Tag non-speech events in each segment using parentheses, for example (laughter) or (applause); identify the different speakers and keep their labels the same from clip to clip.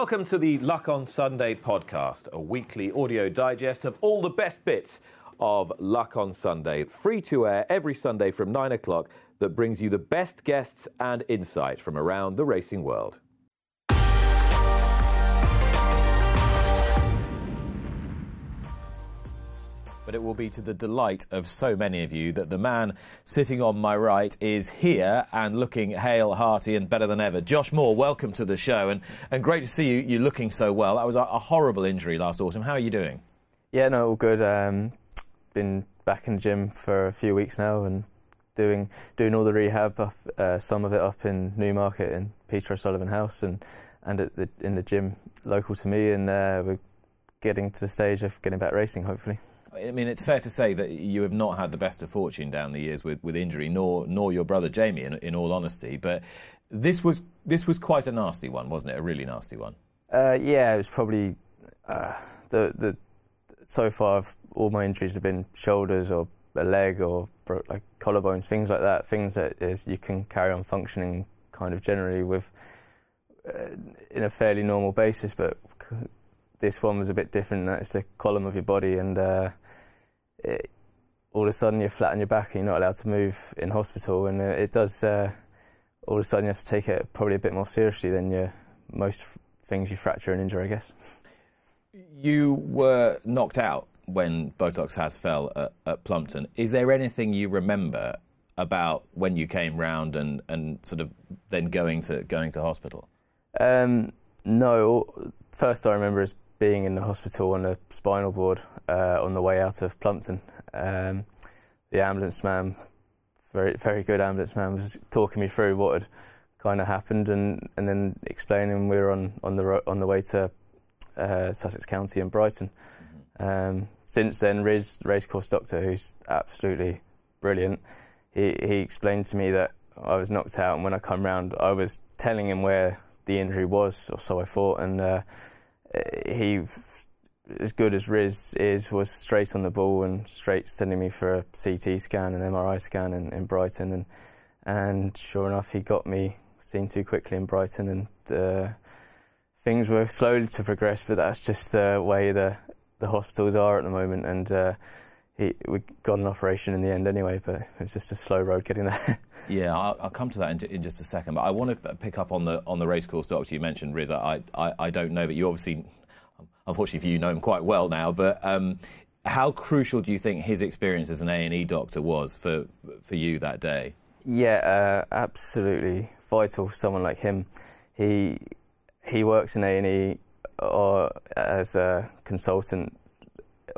Speaker 1: Welcome to the Luck on Sunday podcast, a weekly audio digest of all the best bits of Luck on Sunday, free to air every Sunday from 9 o'clock, that brings you the best guests and insight from around the racing world. But it will be to the delight of so many of you that the man sitting on my right is here and looking hale, hearty, and better than ever. Josh Moore, welcome to the show, and, and great to see you, you looking so well. That was a, a horrible injury last autumn. How are you doing?
Speaker 2: Yeah, no, all good. Um, been back in the gym for a few weeks now and doing doing all the rehab, up, uh, some of it up in Newmarket in Peter O'Sullevan House and and the, in the gym local to me, and uh, we're getting to the stage of getting back racing, hopefully.
Speaker 1: I mean, it's fair to say that you have not had the best of fortune down the years with, with injury, nor nor your brother Jamie, in, in all honesty. But this was this was quite a nasty one, wasn't it? A really nasty one.
Speaker 2: Uh, yeah, it was probably uh, the the so far I've, all my injuries have been shoulders or a leg or like collarbones, things like that. Things that is, you can carry on functioning kind of generally with uh, in a fairly normal basis, but this one was a bit different. It's the column of your body, and uh, it, all of a sudden you're flat on your back and you're not allowed to move in hospital, and uh, it does. Uh, all of a sudden you have to take it probably a bit more seriously than your most f- things you fracture and injure, I guess.
Speaker 1: You were knocked out when Botox has fell at, at Plumpton. Is there anything you remember about when you came round and, and sort of then going to going to hospital?
Speaker 2: Um, no, first I remember is being in the hospital on a spinal board uh, on the way out of Plumpton. Um, the ambulance man, very very good ambulance man, was talking me through what had kind of happened and, and then explaining we were on, on the ro- on the way to uh, Sussex County and Brighton. Um, since then, Riz, racecourse doctor, who's absolutely brilliant, he, he explained to me that I was knocked out, and when I come round, I was telling him where the injury was, or so I thought, and uh, he, as good as Riz is, was straight on the ball and straight sending me for a CT scan and MRI scan in, in Brighton, and and sure enough, he got me seen too quickly in Brighton, and uh, things were slowly to progress, but that's just the way the the hospitals are at the moment, and uh, he, we got an operation in the end anyway, but it was just a slow road getting there. (laughs)
Speaker 1: Yeah, I'll, I'll come to that in, in, just a second. But I want to pick up on the on the racecourse doctor you mentioned, Riz. I, I, I don't know, but you obviously, unfortunately for you, know him quite well now. But um, how crucial do you think his experience as an A and E doctor was for for you that day?
Speaker 2: Yeah, uh, absolutely vital for someone like him. He he works in A and E or as a consultant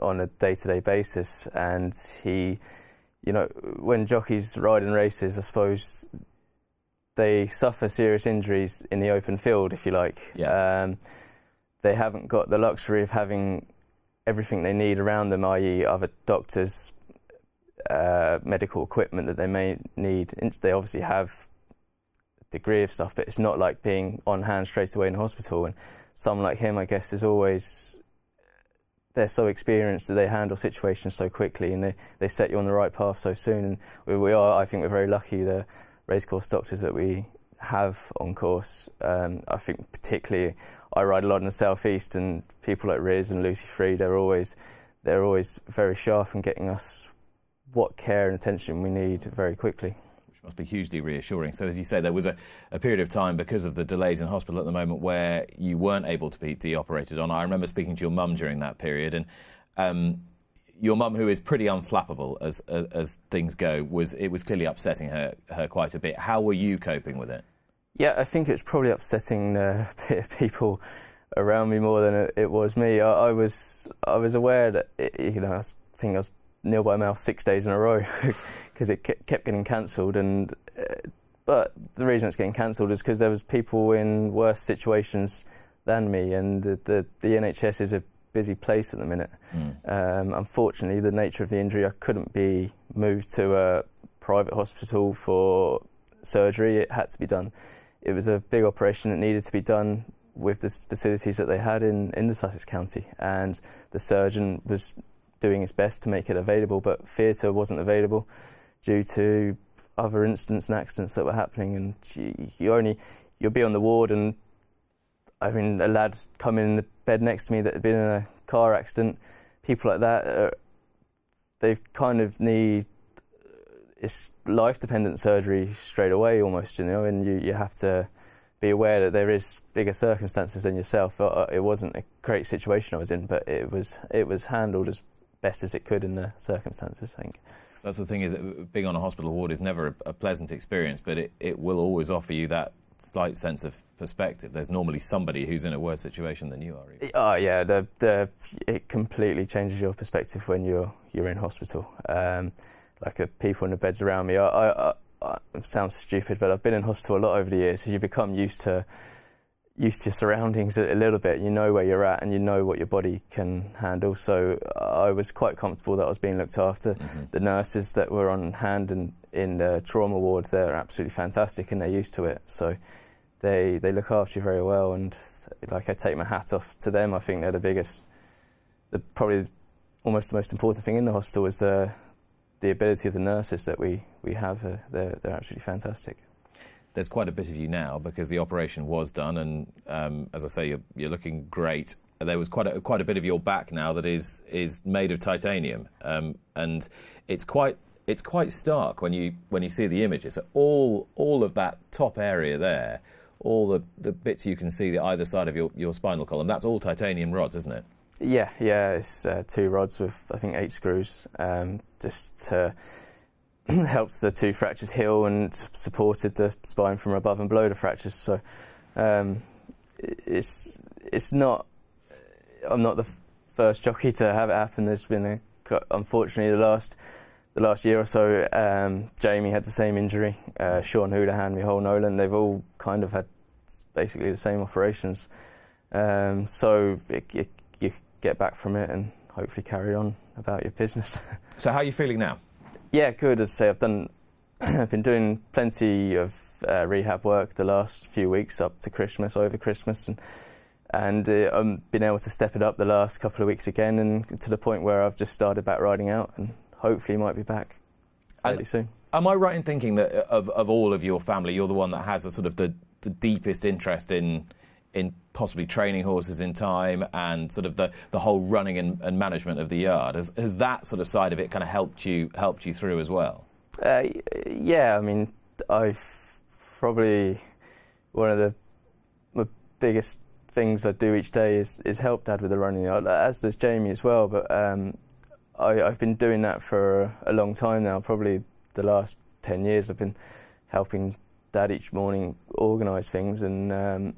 Speaker 2: on a day-to-day basis, and he, you know, when jockeys ride in races, I suppose they suffer serious injuries in the open field, if you like.
Speaker 1: Yeah.
Speaker 2: Um, they haven't got the luxury of having everything they need around them, i.e., other doctors, uh, medical equipment that they may need. They obviously have a degree of stuff, but it's not like being on hand straight away in hospital. And someone like him, I guess, is always they're so experienced that they handle situations so quickly and they, they set you on the right path so soon. And we, we are, I think, we're very lucky the racecourse doctors that we have on course. Um, I think particularly I ride a lot in the southeast, and people like Riz and Lucy Free, they're always they're always very sharp in getting us what care and attention we need very quickly.
Speaker 1: Must be hugely reassuring. So, as you say, there was a, a period of time because of the delays in hospital at the moment where you weren't able to be de-operated on. I remember speaking to your mum during that period, and um, your mum, who is pretty unflappable as, as, as things go, was it was clearly upsetting her her quite a bit. How were you coping with it?
Speaker 2: Yeah, I think it's probably upsetting uh, (laughs) people around me more than it, it was me. I, I, was I was aware that it, you know I think I was nil by mouth six days in a row (laughs) because it kept getting cancelled. And uh, but the reason it's getting cancelled is because there was people in worse situations than me, and the, the, the NHS is a busy place at the minute. Mm. Um, unfortunately, the nature of the injury, I couldn't be moved to a private hospital for surgery. It had to be done. It was a big operation that needed to be done with the facilities that they had in, in the Sussex County, and the surgeon was doing its best to make it available, but theatre wasn't available due to other incidents and accidents that were happening, and you, only you'll be on the ward and I mean, a lad coming in the bed next to me that had been in a car accident, people like that, uh, they kind of need it's life dependent surgery straight away almost, you know, and you, you have to be aware that there is bigger circumstances than yourself. Uh, uh, it wasn't a great situation I was in, but it was it was handled as best as it could in the circumstances, I think.
Speaker 1: That's the thing is that being on a hospital ward is never a, pleasant experience, but it, it will always offer you that slight sense of perspective. There's normally somebody who's in a worse situation than you are.
Speaker 2: Oh yeah, the, the, it completely changes your perspective when you're you're in hospital. Um, like the people in the beds around me. I, I, I, it sounds stupid, but I've been in hospital a lot over the years. So you become used to used to your surroundings a, a, little bit. You know where you're at, and you know what your body can handle. So I was quite comfortable that I was being looked after. Mm-hmm. The nurses that were on hand and in the trauma ward, they're absolutely fantastic, and they're used to it. So they they look after you very well, and like I take my hat off to them. I think they're the biggest, the probably almost the most important thing in the hospital is the the ability of the nurses that we we have. Uh, they're they're absolutely fantastic
Speaker 1: there's quite a bit of you now because the operation was done, and um, as I say, you're, you're, looking great. There was quite a, quite a bit of your back now that is is made of titanium, um, and it's quite it's quite stark when you when you see the images. So all all of that top area there, all the, the bits you can see the either side of your, your spinal column, that's all titanium rods, isn't it?
Speaker 2: Yeah, yeah, it's uh, two rods with I think eight screws, um, just to (clears throat) helped the two fractures heal and supported the spine from above and below the fractures. So um, it's it's not. I'm not the first jockey to have it happen. There's been a unfortunately the last the last year or so. Um, Jamie had the same injury. Uh, Sean Houlihan, Micheál Nolan. They've all kind of had basically the same operations. Um, so it, it, you get back from it and hopefully carry on about your business. (laughs)
Speaker 1: so how are you feeling now?
Speaker 2: Yeah, good. As I say, I've done, I've (clears throat) been doing plenty of uh, rehab work the last few weeks up to Christmas, over Christmas, and and uh, I've been able to step it up the last couple of weeks again, and to the point where I've just started back riding out, and hopefully might be back fairly and soon.
Speaker 1: Am I right in thinking that uh, of of all of your family, you're the one that has a sort of the the deepest interest in in possibly training horses in time and sort of the, the whole running and, and management of the yard. Has, has that sort of side of it kind of helped you helped you through as well?
Speaker 2: Uh, yeah, I mean, I've probably one of the, biggest things I do each day is, is help Dad with the running yard, as does Jamie as well. But um, I, have been doing that for a long time now, probably the last 10 years. I've been helping Dad each morning organise things and um,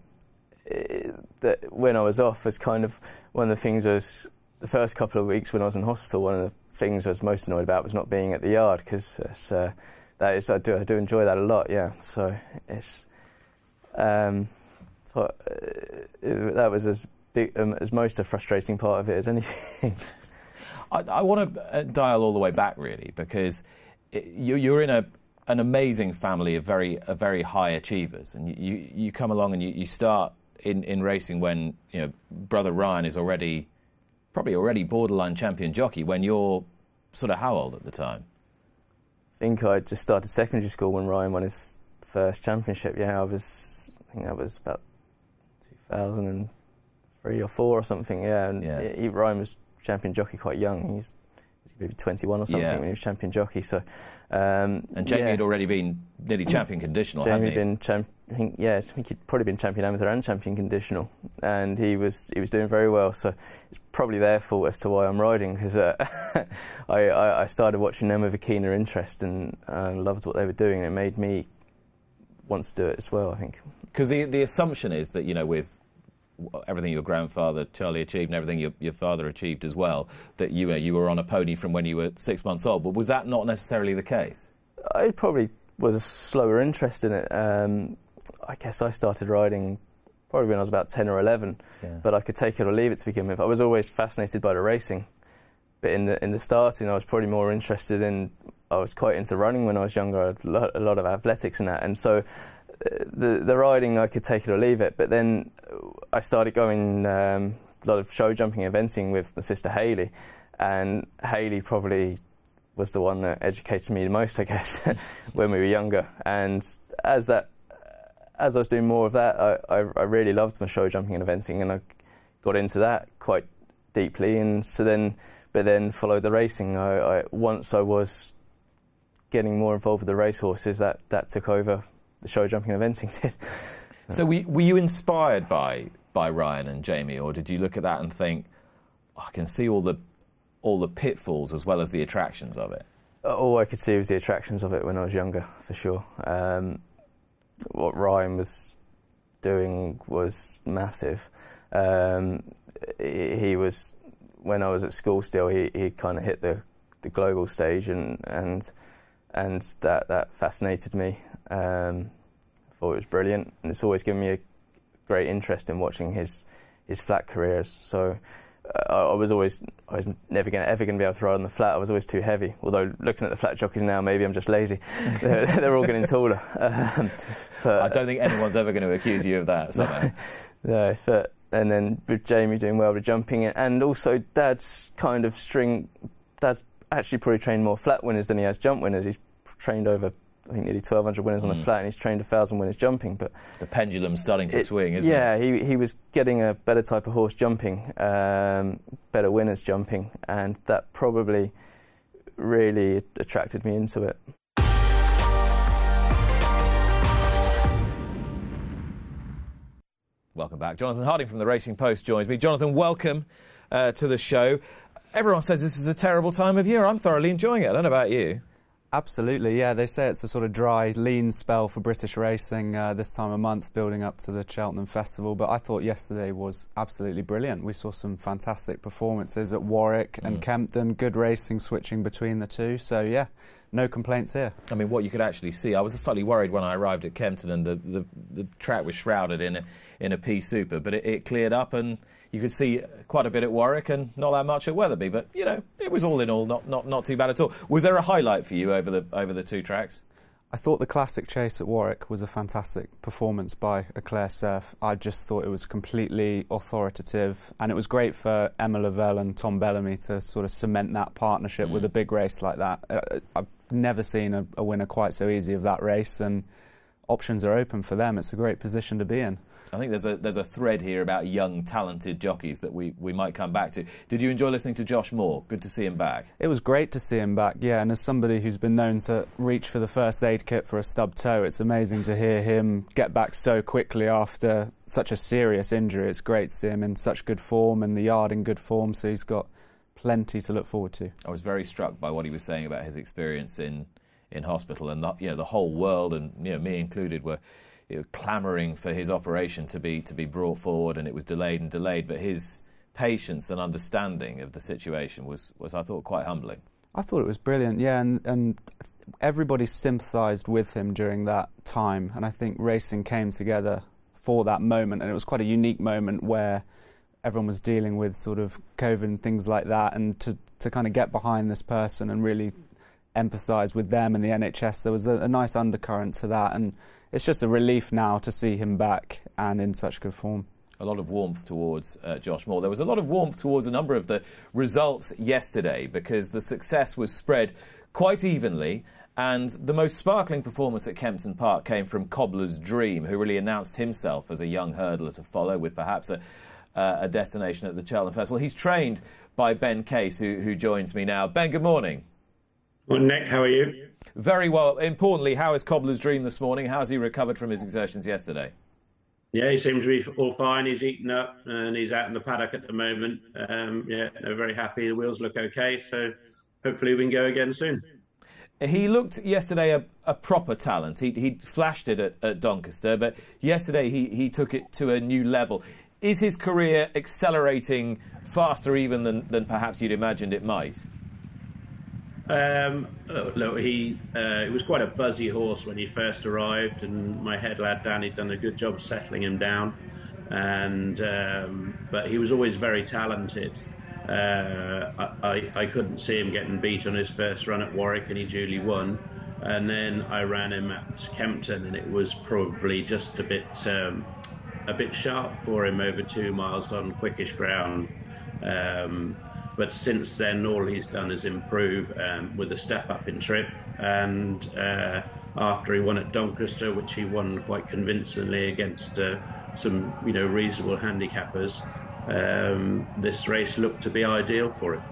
Speaker 2: that when I was off was kind of one of the things was the first couple of weeks when I was in hospital. One of the things I was most annoyed about was not being at the yard because uh, that is I do I do enjoy that a lot. Yeah, so it's um, uh, that was as big um, as most a frustrating part of it as anything. (laughs)
Speaker 1: I, I want to uh, dial all the way back really because it, you, you're in a an amazing family of very of very high achievers, and you, you come along and you, you start in, in racing when you know brother Ryan is already probably already borderline champion jockey when you're sort of how old at the time?
Speaker 2: I think I just started secondary school when Ryan won his first championship. Yeah, I was I think that was about 2003 or four or something. Yeah, and yeah. He, Ryan was champion jockey quite young. He's maybe 21 or something yeah. when he was champion jockey. So, um,
Speaker 1: and Jamie yeah. had already been nearly champion conditional.
Speaker 2: Jamie had
Speaker 1: been
Speaker 2: champ- I think, yeah, I think he'd probably been champion amateur and champion conditional, and he was he was doing very well. So it's probably their fault as to why I'm riding because uh, (laughs) I, I, I started watching them with a keener interest and uh, loved what they were doing. And it made me want to do it as well. I think
Speaker 1: because the the assumption is that you know with everything your grandfather Charlie achieved and everything your, your father achieved as well, that you you were on a pony from when you were six months old. But was that not necessarily the case?
Speaker 2: I probably was a slower interest in it. Um, I guess I started riding probably when I was about 10 or 11,
Speaker 1: Yeah.
Speaker 2: but I could take it or leave it to begin with. I was always fascinated by the racing, but in the in the starting, I was probably more interested in. I was quite into running when I was younger, a lot, a lot of athletics and that, and so the the riding I could take it or leave it. But then I started going um, a lot of show jumping, and eventing with my sister Hayley, and Hayley probably was the one that educated me the most, I guess, (laughs) when we were younger. And as that, as I was doing more of that, I, I, I really loved my show jumping and eventing, and I got into that quite deeply. And so then, but then followed the racing. I, I once I was getting more involved with the racehorses, that that took over the show jumping and eventing (laughs) did.
Speaker 1: So were, were you inspired by by Ryan and Jamie, or did you look at that and think, oh, I can see all the all the pitfalls as well as the attractions of it?
Speaker 2: all I could see was the attractions of it when I was younger, for sure. Um, what Ryan was doing was massive. Um, he, he was when I was at school still. He, he kind of hit the, the global stage, and and and that that fascinated me. Um, I thought it was brilliant, and it's always given me a great interest in watching his his flat careers. So uh, I, I was always I was never going ever going to be able to ride on the flat. I was always too heavy. Although looking at the flat jockeys now, maybe I'm just lazy. (laughs) they're, they're all getting taller. Um, but
Speaker 1: I don't think anyone's ever going to accuse you of that. (laughs) So.
Speaker 2: no, but and then with Jamie doing well with jumping, and also Dad's kind of string. Dad's actually probably trained more flat winners than he has jump winners. He's trained over. I think nearly 1,200 winners on
Speaker 1: Mm.
Speaker 2: the flat, and he's trained 1,000 winners jumping. But
Speaker 1: The pendulum's starting to
Speaker 2: it-
Speaker 1: swing, isn't
Speaker 2: yeah,
Speaker 1: it?
Speaker 2: he he was getting a better type of horse jumping, um, better winners jumping, and that probably really attracted me into it.
Speaker 1: Welcome back. Jonathan Harding from the Racing Post joins me. Jonathan, welcome uh, to the show. Everyone says this is a terrible time of year. I'm thoroughly enjoying it. I don't know about you.
Speaker 3: Absolutely, yeah. They say it's a sort of dry, lean spell for British racing uh, this time of month, building up to the Cheltenham Festival. But I thought yesterday was absolutely brilliant. We saw some fantastic performances at Warwick and
Speaker 1: Mm.
Speaker 3: Kempton, good racing switching between the two. So, yeah, no complaints here.
Speaker 1: I mean, what you could actually see. I was slightly worried when I arrived at Kempton and the, the, the track was shrouded in a, in a pea super, but it, it cleared up and you could see quite a bit at Warwick and not that much at Wetherby. But, you know, it was all in all not, not, not too bad at all. Was there a highlight for you over the, over the two tracks?
Speaker 3: I thought the classic chase at Warwick was a fantastic performance by Eclair Surf. I just thought it was completely authoritative, and it was great for Emma Lavelle and Tom Bellamy to sort of cement that partnership with
Speaker 1: Mm.
Speaker 3: a big race like that. Uh, I've never seen a, a winner quite so easy of that race, and options are open for them. It's a great position to be in.
Speaker 1: I think there's a there's a thread here about young, talented jockeys that we, we might come back to. Did you enjoy listening to Josh Moore? Good to see him back.
Speaker 3: It was great to see him back, yeah. And as somebody who's been known to reach for the first aid kit for a stub toe, it's amazing to hear him get back so quickly after such a serious injury. It's great to see him in such good form and the yard in good form, so he's got plenty to look forward to.
Speaker 1: I was very struck by what he was saying about his experience in, in hospital, and the, you know the whole world, and you know me included, were you know, clamouring for his operation to be to be brought forward, and it was delayed and delayed. But his patience and understanding of the situation was, was I thought, quite humbling.
Speaker 3: I thought it was brilliant, yeah, and, and everybody sympathised with him during that time, and I think racing came together for that moment, and it was quite a unique moment where everyone was dealing with sort of COVID and things like that, and to, to kind of get behind this person and really empathise with them and the NHS, there was a, a nice undercurrent to that, and it's just a relief now to see him back and in such good form.
Speaker 1: a lot of warmth towards uh, Josh Moore. There was a lot of warmth towards a number of the results yesterday because the success was spread quite evenly. And the most sparkling performance at Kempton Park came from Cobbler's Dream, who really announced himself as a young hurdler to follow, with perhaps a, uh, a destination at the Cheltenham Festival. He's trained by Ben Case, who, who joins me now. Ben, good morning.
Speaker 4: Well, Nick, how are you?
Speaker 1: Very well. Importantly, how is Cobbler's Dream this morning? How has he recovered from his exertions yesterday?
Speaker 4: Yeah, he seems to be all fine. He's eaten up and he's out in the paddock at the moment. Um, yeah, they're very happy. The wheels look okay, so hopefully we can go again soon.
Speaker 1: He looked yesterday a, a proper talent. He he flashed it at, at Doncaster, but yesterday he, he took it to a new level. is his career accelerating faster even than, than perhaps you'd imagined it might?
Speaker 4: Um, look, he uh, it was quite a buzzy horse when he first arrived, and my head lad Danny done a good job settling him down. And um, but he was always very talented. Uh, I, I couldn't see him getting beat on his first run at Warwick, and he duly won. And then I ran him at Kempton, and it was probably just a bit um, a bit sharp for him over two miles on quickish ground. Um, but since then, all he's done is improve um, with a step up in trip. And uh, after he won at Doncaster, which he won quite convincingly against uh, some, you know, reasonable handicappers, um, this race looked to be ideal for him.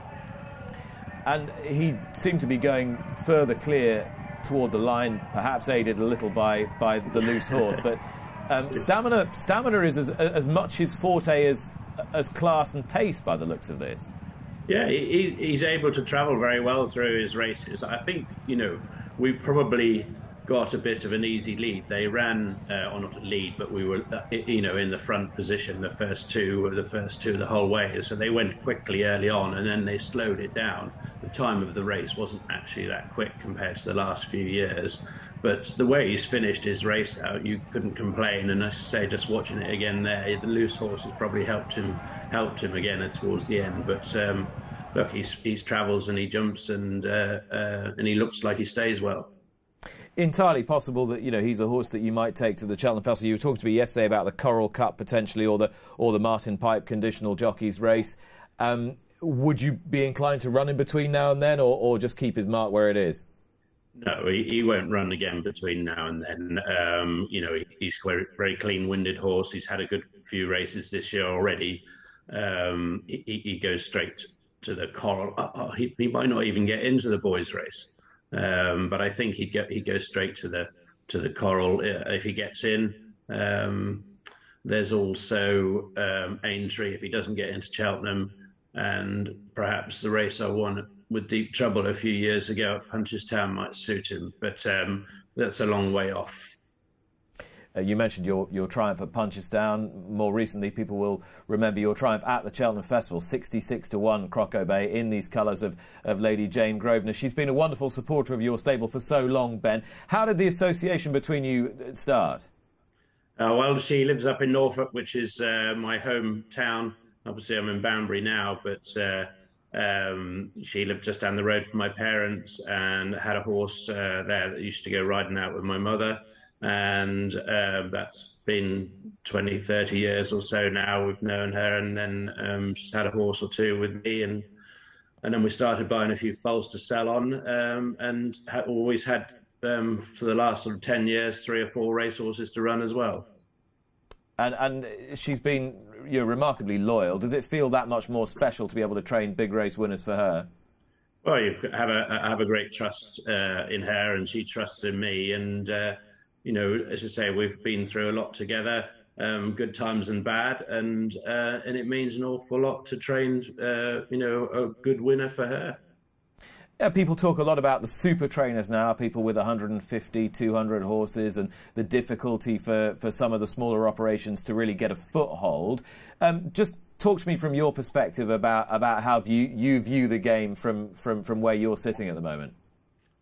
Speaker 1: And he seemed to be going further clear toward the line, perhaps aided a little by, by the loose horse. But um, (laughs) stamina, stamina is as, as much his forte as, as class and pace by the looks of this.
Speaker 4: Yeah, he, he's able to travel very well through his races. I think, you know, we probably got a bit of an easy lead. They ran, uh, or not a lead, but we were, uh, you know, in the front position the first two, the first two the whole way. So they went quickly early on, and then they slowed it down. The time of the race wasn't actually that quick compared to the last few years. But the way he's finished his race out, you couldn't complain. And I say, just watching it again there, the loose horses probably helped him, helped him again towards the end. But um, look, he's he's travels and he jumps and uh, uh, and he looks like he stays well
Speaker 1: entirely possible that you know he's a horse that you might take to the Cheltenham Festival. You were talking to me yesterday about the Coral Cup potentially, or the or the Martin Pipe conditional jockeys race. Um, would you be inclined to run in between now and then, or, or just keep his mark where it is?
Speaker 4: No, he, he won't run again between now and then. Um, you know, he, he's a very clean-winded horse. He's had a good few races this year already. Um, he, he, goes straight to the coral. Uh, he, he, might not even get into the boys' race. Um, but I think he'd get he'd go straight to the to the coral uh, if he gets in. Um, there's also um, Aintree if he doesn't get into Cheltenham, and perhaps the race I won with Deep Trouble a few years ago at Punchestown might suit him, but um, that's a long way off.
Speaker 1: Uh, you mentioned your, your triumph at Punchestown. More recently, people will remember your triumph at the Cheltenham Festival, 66 to 1 Croco Bay in these colours of, of Lady Jane Grosvenor. She's been a wonderful supporter of your stable for so long, Ben. How did the association between you start?
Speaker 4: Uh, well, she lives up in Norfolk, which is uh, my hometown. Obviously, I'm in Banbury now, but uh, um, she lived just down the road from my parents and had a horse uh, there that used to go riding out with my mother and uh, that's been 20, 30 years or so now. We've known her, and then um, she's had a horse or two with me, and and then we started buying a few foals to sell on, um, and ha- always had um, for the last sort of 10 years three or four racehorses to run as well.
Speaker 1: And and she's been you know, remarkably loyal. Does it feel that much more special to be able to train big race winners for her?
Speaker 4: Well, you have a have a great trust uh, in her, and she trusts in me, and. Uh, you know, as I say, we've been through a lot together, um, good times and bad, and uh, and it means an awful lot to train, uh, you know, a good winner for her.
Speaker 1: Yeah, people talk a lot about the super trainers now, people with 150, 200 horses, and the difficulty for, for some of the smaller operations to really get a foothold. Um, just talk to me from your perspective about, about how you, you view the game from, from, from where you're sitting at the moment.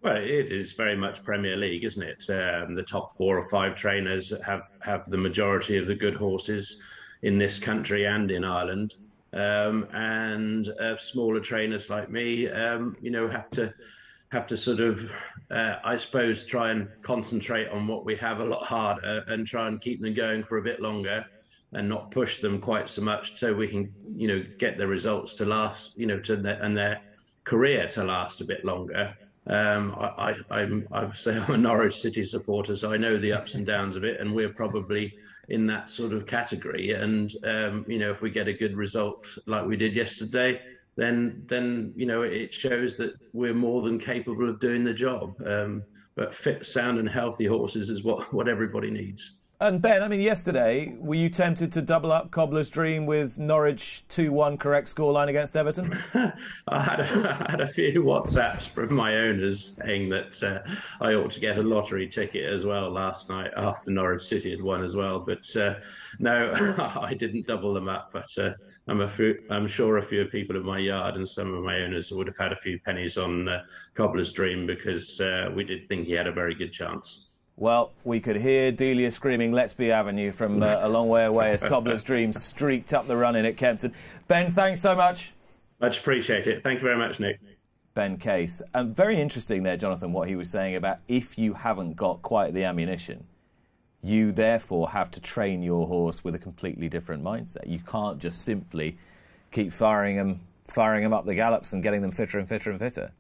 Speaker 4: Well, it is very much Premier League, isn't it? Um, the top four or five trainers have, have the majority of the good horses in this country and in Ireland. Um, and uh, smaller trainers like me, um, you know, have to have to sort of, uh, I suppose, try and concentrate on what we have a lot harder and try and keep them going for a bit longer and not push them quite so much so we can, you know, get the results to last, you know, to the, and their career to last a bit longer. Um, I, I, I'm, I say I'm a Norwich City supporter, so I know the ups and downs of it, and we're probably in that sort of category. And um, you know, if we get a good result like we did yesterday, then then you know it shows that we're more than capable of doing the job. Um, but fit, sound, and healthy horses is what what everybody needs.
Speaker 1: And Ben, I mean, yesterday, were you tempted to double up Cobbler's Dream with Norwich 2 1 correct scoreline against Everton? (laughs)
Speaker 4: I, had a, I had a few WhatsApps from my owners saying that uh, I ought to get a lottery ticket as well last night after Norwich City had won as well. But uh, no, (laughs) I didn't double them up. But uh, I'm, few, I'm, sure a few people in my yard and some of my owners would have had a few pennies on uh, Cobbler's Dream because uh, we did think he had a very good chance.
Speaker 1: Well, we could hear Delia screaming "Let's Be Avenue" from uh, a long way away as Cobbler's Dream streaked up the run in at Kempton. Ben, thanks so much.
Speaker 4: Much appreciate it. Thank you very much, Nick.
Speaker 1: Ben Case. And very interesting there, Jonathan, what he was saying about if you haven't got quite the ammunition, you therefore have to train your horse with a completely different mindset. You can't just simply keep firing them, firing them up the gallops and getting them fitter and fitter and fitter.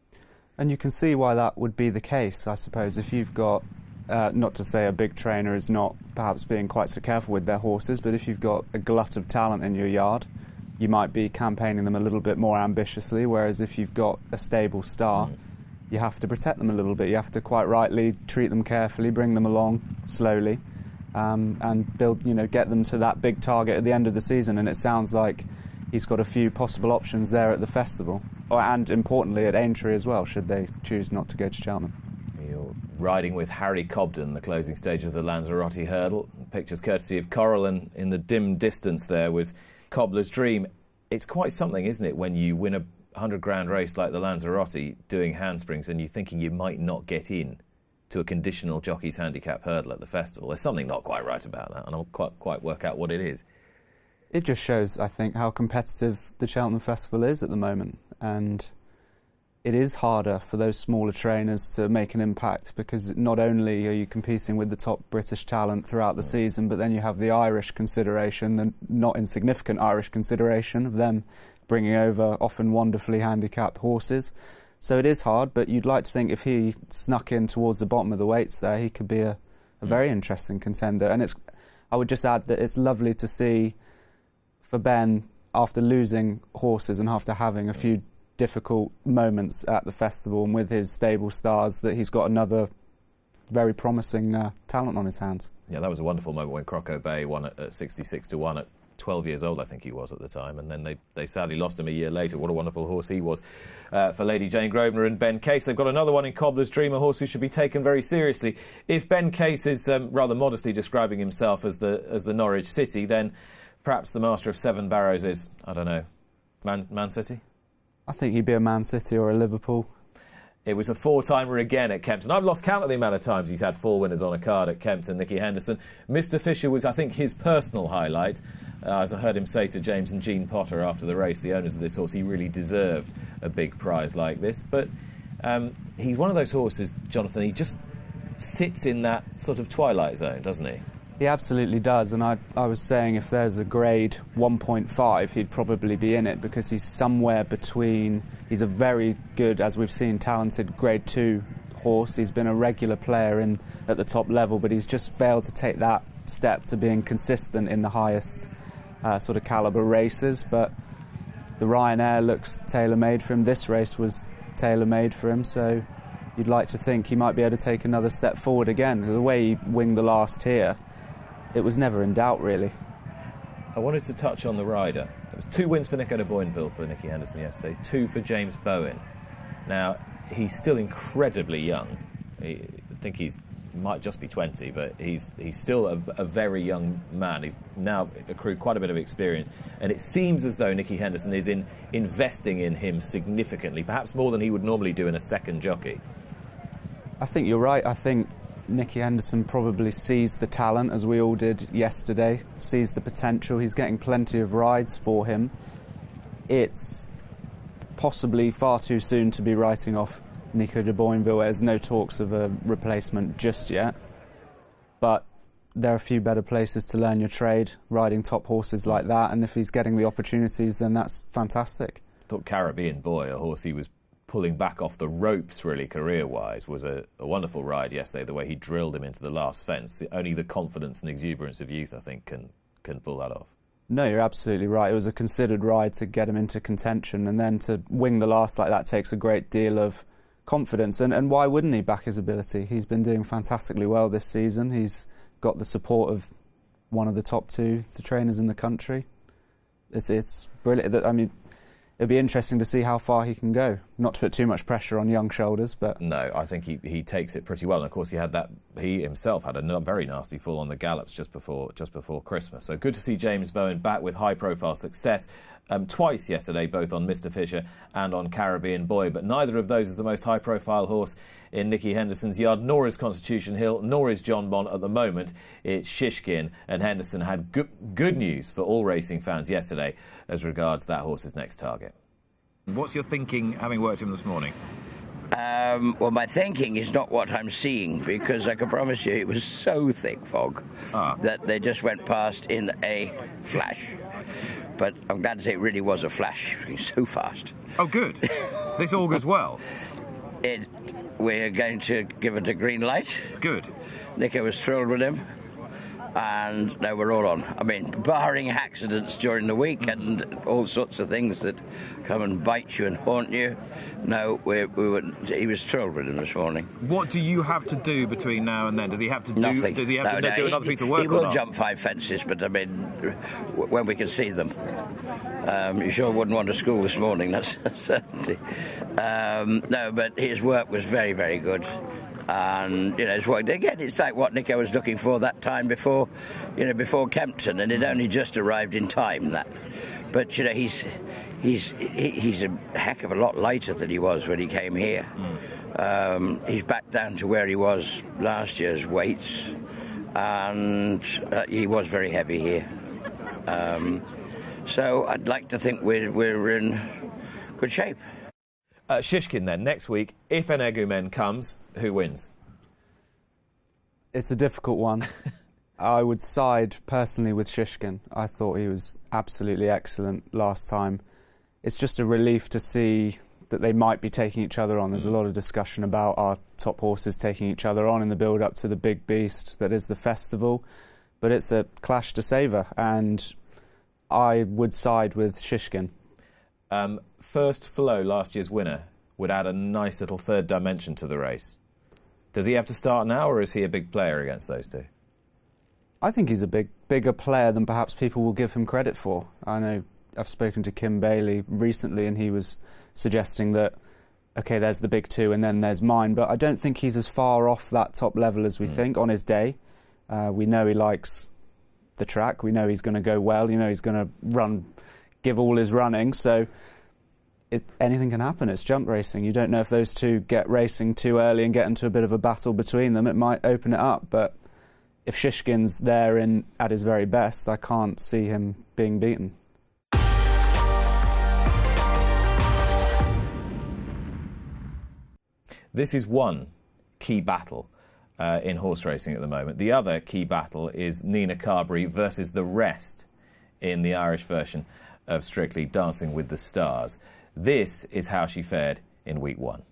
Speaker 3: And you can see why that would be the case, I suppose, if you've got uh, not to say a big trainer is not perhaps being quite so careful with their horses, but if you've got a glut of talent in your yard, you might be campaigning them a little bit more ambitiously. Whereas if you've got a stable star, mm. you have to protect them a little bit. You have to quite rightly treat them carefully, bring them along slowly, um, and build, you know, get them to that big target at the end of the season. And it sounds like he's got a few possible options there at the festival, and importantly at Aintree as well, should they choose not to go to Cheltenham
Speaker 1: riding with Harry Cobden, the closing stage of the Lanzarote hurdle. Pictures courtesy of Coral, and in the dim distance there was Cobbler's Dream. It's quite something, isn't it, when you win a 100 grand race like the Lanzarote doing handsprings and you're thinking you might not get in to a conditional jockey's handicap hurdle at the festival. There's something not quite right about that, and I'll quite, quite work out what it is.
Speaker 3: It just shows, I think, how competitive the Cheltenham Festival is at the moment. And it is harder for those smaller trainers to make an impact because not only are you competing with the top British talent throughout the season, but then you have the Irish consideration, the not insignificant Irish consideration of them bringing over often wonderfully handicapped horses. So it is hard, but you'd like to think if he snuck in towards the bottom of the weights there, he could be a, a very interesting contender. And it's, I would just add that it's lovely to see for Ben after losing horses and after having a few difficult moments at the festival and with his stable stars that he's got another very promising uh, talent on his hands.
Speaker 1: Yeah, that was a wonderful moment when Croco Bay won at, at 66 to 1 at 12 years old, I think he was at the time, and then they, they sadly lost him a year later. What a wonderful horse he was uh, for Lady Jane Grosvenor and Ben Case. They've got another one in Cobbler's Dream, a horse who should be taken very seriously. If Ben Case is um, rather modestly describing himself as the, as the Norwich City, then perhaps the master of seven barrows is, I don't know, Man, Man City?
Speaker 3: I think he'd be a Man City or a Liverpool.
Speaker 1: It was a four-timer again at Kempton. I've lost count of the amount of times he's had four winners on a card at Kempton, Nicky Henderson. Mr Fisher was, I think, his personal highlight. Uh, as I heard him say to James and Jean Potter after the race, the owners of this horse, he really deserved a big prize like this. But um, he's one of those horses, Jonathan, he just sits in that sort of twilight zone, doesn't he?
Speaker 3: He absolutely does, and I, I was saying if there's a grade 1.5, he'd probably be in it because he's somewhere between. He's a very good, as we've seen, talented grade 2 horse. He's been a regular player in at the top level, but he's just failed to take that step to being consistent in the highest uh, sort of caliber races. But the Ryanair looks tailor made for him. This race was tailor made for him, so you'd like to think he might be able to take another step forward again. The way he winged the last here it was never in doubt, really.
Speaker 1: I wanted to touch on the rider. There was two wins for Nico de Boinville for Nicky Henderson yesterday, two for James Bowen. Now, he's still incredibly young. I think he's might just be 20, but he's he's still a, a, very young man. He's now accrued quite a bit of experience, and it seems as though Nicky Henderson is in investing in him significantly, perhaps more than he would normally do in a second jockey.
Speaker 3: I think you're right. I think Nicky Henderson probably sees the talent, as we all did yesterday, sees the potential. He's getting plenty of rides for him. It's possibly far too soon to be writing off Nico de Boinville. There's no talks of a replacement just yet. But there are a few better places to learn your trade, riding top horses like that. And if he's getting the opportunities, then that's fantastic.
Speaker 1: I thought Caribbean Boy, a horse he was pulling back off the ropes, really, career wise, was a, a, wonderful ride yesterday. The way he drilled him into the last fence. Only the confidence and exuberance of youth, I think, can, can pull that off.
Speaker 3: No, you're absolutely right. It was a considered ride to get him into contention, and then to wing the last like that takes a great deal of confidence. And, and why wouldn't he back his ability? He's been doing fantastically well this season. He's got the support of one of the top two the trainers in the country. It's it's brilliant. I mean, it'd be interesting to see how far he can go. Not to put too much pressure on young shoulders, but
Speaker 1: No, I think he, he takes it pretty well. And of course, he had that. He himself had a very nasty fall on the gallops just before just before Christmas. So good to see James Bowen back with high profile success. Um, twice yesterday, both on Mr. Fisher and on Caribbean Boy, but neither of those is the most high profile horse in Nicky Henderson's yard, nor is Constitution Hill, nor is Jonbon at the moment. It's Shishkin, and Henderson had good, good news for all racing fans yesterday as regards that horse's next target. What's your thinking, having worked him this morning?
Speaker 5: Um, well, my thinking is not what I'm seeing because I can promise you it was so thick fog
Speaker 1: Ah.
Speaker 5: that they just went past in a flash. But I'm glad to say it really was a flash. (laughs) So fast.
Speaker 1: Oh, good. this augurs well.
Speaker 5: It, we're going to give it a green light.
Speaker 1: Good.
Speaker 5: Nico was thrilled with him. And now we're all on. I mean, barring accidents during the week and all sorts of things that come and bite you and haunt you, no, we, we were, he was thrilled with him this morning.
Speaker 1: What do you have to do between now and then? Does he have to do?
Speaker 5: Nothing.
Speaker 1: Does he have
Speaker 5: No,
Speaker 1: to
Speaker 5: no,
Speaker 1: do
Speaker 5: he-
Speaker 1: another piece of work
Speaker 5: He will jump five fences, but I mean, when we can see them. Um, you sure wouldn't want to school this morning, that's (laughs) a certainty. Um, no, but his work was very, very good. And you know, it's what again. It's like what Nico was looking for that time before, you know, before Kempton, and it only just arrived in time. That, but you know, he's he's he's a heck of a lot lighter than he was when he came here. Um, he's back down to where he was last year's weights, and uh, he was very heavy here. Um, so I'd like to think we're we're in good shape.
Speaker 1: Uh, Shishkin then next week. If Energumene comes, who wins?
Speaker 3: it's a difficult one. (laughs) I would side personally with Shishkin. I thought he was absolutely excellent last time. It's just a relief to see that they might be taking each other on. There's a lot of discussion about our top horses taking each other on in the build up to the big beast that is the festival. But it's a clash to savour, and I would side with Shishkin.
Speaker 1: Um, first Flow, last year's winner, would add a nice little third dimension to the race. Does he have to start now, or is he a big player against those two?
Speaker 3: I think he's a big, bigger player than perhaps people will give him credit for. I know I've spoken to Kim Bailey recently, and he was suggesting that okay, there's the big two, and then there's mine. But I don't think he's as far off that top level as we think on his day. Uh, we know he likes the track. We know he's going to go well. You know he's going to run, give all his running. So it, anything can happen. It's jump racing. You don't know if those two get racing too early and get into a bit of a battle between them. It might open it up, but if Shishkin's there in at his very best, I can't see him being beaten.
Speaker 1: This is one key battle uh, in horse racing at the moment. The other key battle is Nina Carberry versus the rest in the Irish version of Strictly Dancing with the Stars. This is how she fared in week one.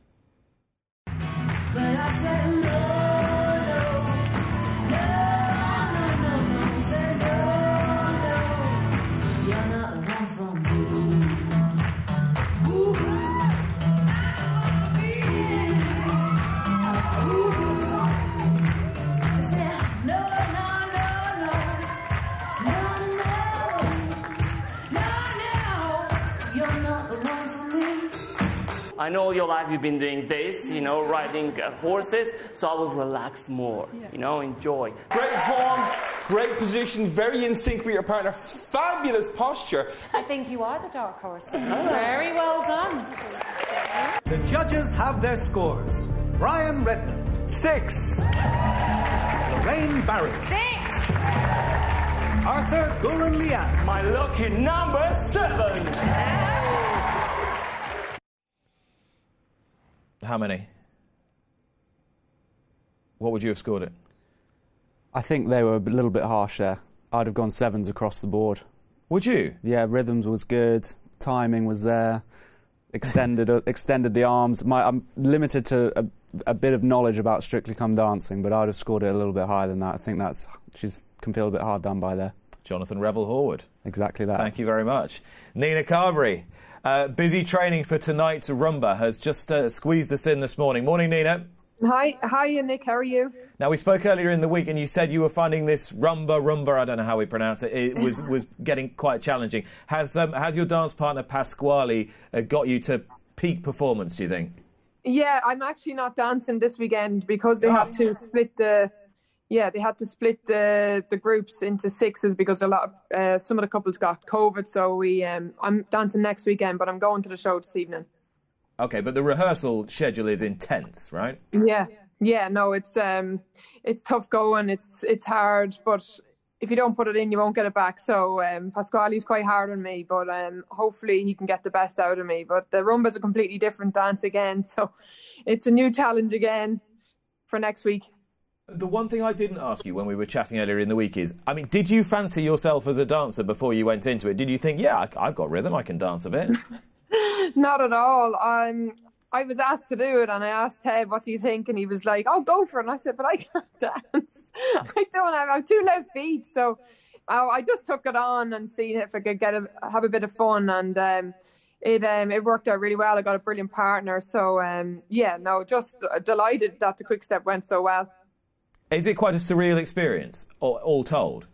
Speaker 6: I know all your life you've been doing this, you know, riding uh, horses, so I will relax more, you know, enjoy.
Speaker 7: Great form, great position, very in sync with your partner, fabulous posture.
Speaker 8: I think you are the dark horse. (laughs) Very well done.
Speaker 9: The judges have their scores. Brian Redmond,
Speaker 7: Six.
Speaker 9: Loraine Barry,
Speaker 8: Six.
Speaker 9: Arthur Gourounlian,
Speaker 6: My lucky number seven.
Speaker 1: How many? What would you have scored it?
Speaker 3: I think they were a little bit harsh there. I'd have gone sevens across the board.
Speaker 1: Would you?
Speaker 3: Yeah, rhythms was good, timing was there, extended uh, extended the arms. My, I'm limited to a, a bit of knowledge about Strictly Come Dancing, but I'd have scored it a little bit higher than that. I think that's she can feel a bit hard done by there.
Speaker 1: Jonathan Revel Horwood.
Speaker 3: Exactly that.
Speaker 1: Thank you very much. Nina Carberry, uh, busy training for tonight's Rumba, has just uh, squeezed us in this morning. Morning, Nina.
Speaker 10: Hi, hi, Nick. How are you?
Speaker 1: Now we spoke earlier in the week, and you said you were finding this rumba rumba. I don't know how we pronounce it. It was (laughs) was getting quite challenging. Has um, has your dance partner Pasquale uh, got you to peak performance? Do you think?
Speaker 10: Yeah, I'm actually not dancing this weekend because they have to split the. Yeah, they had to split the the groups into sixes because a lot of uh, some of the couples got COVID. So we, um, I'm dancing next weekend, but I'm going to the show this evening.
Speaker 1: Okay, but the rehearsal schedule is intense, right?
Speaker 10: Yeah, yeah. No, it's um, it's tough going. It's it's hard, but if you don't put it in, you won't get it back. So um, Pasquale's quite hard on me, but um, hopefully he can get the best out of me. But the rumba's a completely different dance again, (laughs) so it's a new challenge again for next week.
Speaker 1: The one thing I didn't ask you when we were chatting earlier in the week is, I mean, did you fancy yourself as a dancer before you went into it? Did you think, yeah, I, I've got rhythm, I can dance a bit? (laughs)
Speaker 10: Not at all. Um, I was asked to do it, and I asked Ted, "What do you think?" And he was like, "Oh, go for it." And I said, "But I (laughs) can't dance. (laughs) I don't have. I have two left feet." So I, I just took it on and see if I could get a, have a bit of fun, and um, it um, it worked out really well. I got a brilliant partner. So um, yeah, no, just delighted that the quick step went so well.
Speaker 1: Is it quite a surreal experience, all, all told?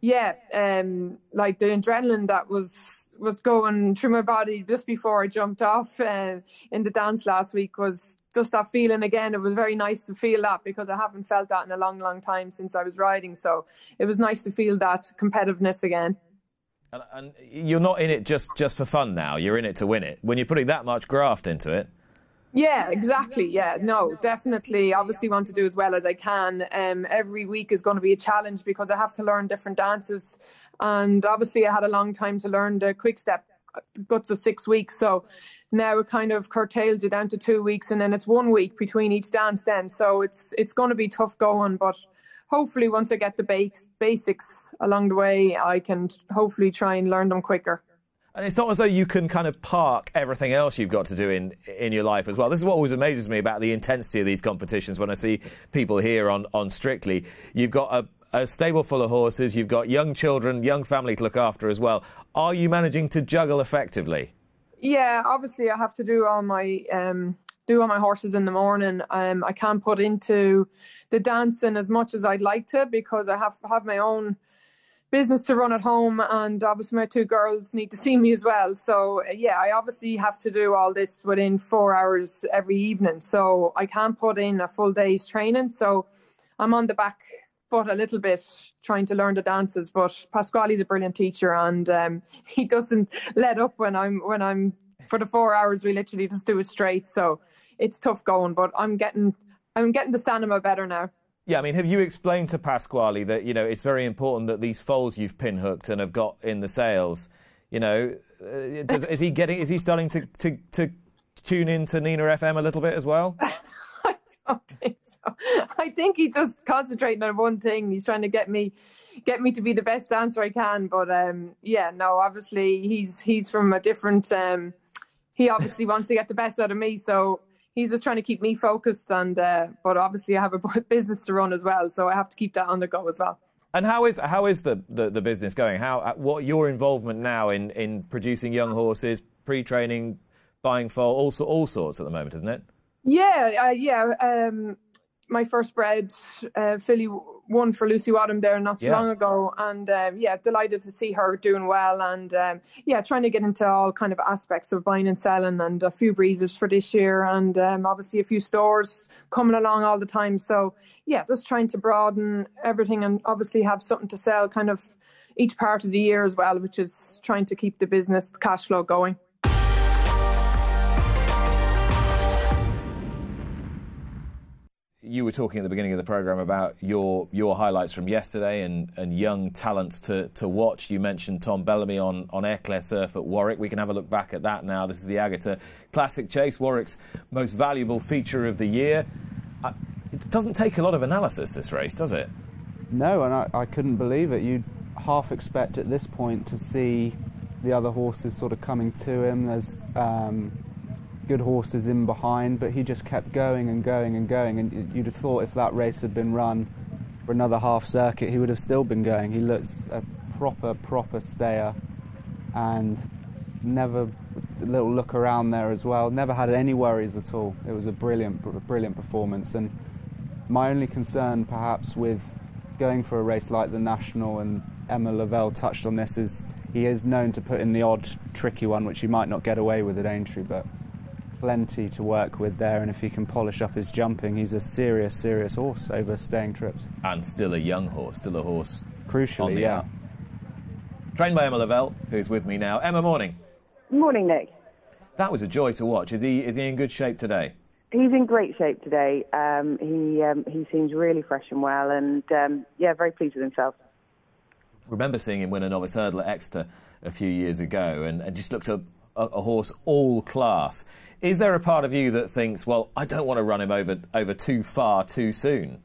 Speaker 10: Yeah, um, like the adrenaline that was was going through my body just before I jumped off uh, in the dance last week was just that feeling again. It was very nice to feel that because I haven't felt that in a long, long time since I was riding. So it was nice to feel that competitiveness again.
Speaker 1: And, and you're not in it just, just for fun now. You're in it to win it. When you're putting that much graft into it.
Speaker 10: Yeah, exactly. Yeah, no, definitely. Obviously, want to do as well as I can. Um, every week is going to be a challenge because I have to learn different dances, and obviously, I had a long time to learn the quick step, guts of six weeks. So now it kind of curtailed you down to two weeks, and then it's one week between each dance. Then, so it's it's going to be tough going, but hopefully, once I get the base, basics along the way, I can hopefully try and learn them quicker.
Speaker 1: And it's not as though you can kind of park everything else you've got to do in in your life as well. This is what always amazes me about the intensity of these competitions when I see people here on, on Strictly. You've got a, a stable full of horses, you've got young children, young family to look after as well. Are you managing to juggle effectively?
Speaker 10: Yeah, obviously I have to do all my um, do all my horses in the morning. Um, I can't put into the dancing as much as I'd like to because I have have my own business to run at home and obviously my two girls need to see me as well. So yeah i obviously have to do all this within four hours every evening. So i can't put in a full day's training. So i'm on the back foot a little bit trying to learn the dances but pasquale's a brilliant teacher and um, (laughs) he doesn't let up when i'm when i'm for the four hours we literally just do it straight. So it's tough going but i'm getting i'm getting the stamina better now
Speaker 1: yeah, I mean, have you explained to Pasquale that you know it's very important that these foals you've pinhooked and have got in the sales, you know, uh, does, is he getting? Is he starting to, to, to tune in to Nina FM a little bit as well? (laughs)
Speaker 10: I don't think so. I think he's just concentrating on one thing. He's trying to get me get me to be the best dancer I can. But um, yeah, no, obviously he's he's from a different. Um, he obviously wants to get the best out of me, so he's just trying to keep me focused and uh, but obviously I have a (laughs) business to run as well so I have to keep that on the go as well.
Speaker 1: And how is how is the, the, the business going? How uh, what your involvement now in, in producing young horses, pre-training, buying foal, all all sorts at the moment, isn't it?
Speaker 10: Yeah, uh, yeah. Um, my first bred uh, filly won for Lucy Wadham there not so yeah. long ago, and um, yeah, delighted to see her doing well, and um, yeah, trying to get into all kind of aspects of buying and selling, and a few breezes for this year, and um, obviously a few stores coming along all the time. So yeah, just trying to broaden everything, and obviously have something to sell, kind of each part of the year as well, which is trying to keep the business cash flow going.
Speaker 1: You were talking at the beginning of the program about your your highlights from yesterday and, and young talents to, to watch. You mentioned Tom Bellamy on, on Eclair Surf at Warwick. We can have a look back at that now. This is the Agata Classic Chase, Warwick's most valuable feature of the year. It doesn't take a lot of analysis, this race, does it?
Speaker 3: No, and I, I couldn't believe it. You'd half expect at this point to see the other horses sort of coming to him. There's um, good horses in behind, but he just kept going and going and going. And you'd have thought if that race had been run for another half circuit, he would have still been going. He looks a proper, proper stayer and never a little look around there as well. Never had any worries at all. It was a brilliant, brilliant performance. And my only concern, perhaps, with going for a race like the National, and Emma Lavelle touched on this, is he is known to put in the odd tricky one, which he might not get away with at Aintree, but plenty to work with there. And if he can polish up his jumping, he's a serious, serious horse over staying trips.
Speaker 1: And still a young horse, still a horse.
Speaker 3: Crucially, yeah.
Speaker 1: Out. Trained by Emma Lavelle, who's with me now. Emma, morning.
Speaker 11: Morning, Nick.
Speaker 1: That was a joy to watch. Is he is he in good shape today?
Speaker 11: He's in great shape today. Um, he um, he seems really fresh and well, and um, yeah, very pleased with himself.
Speaker 1: Remember seeing him win a novice hurdle at Exeter a few years ago, and, and just looked a, a, horse all class. Is there a part of you that thinks, well, I don't want to run him over over too far too soon?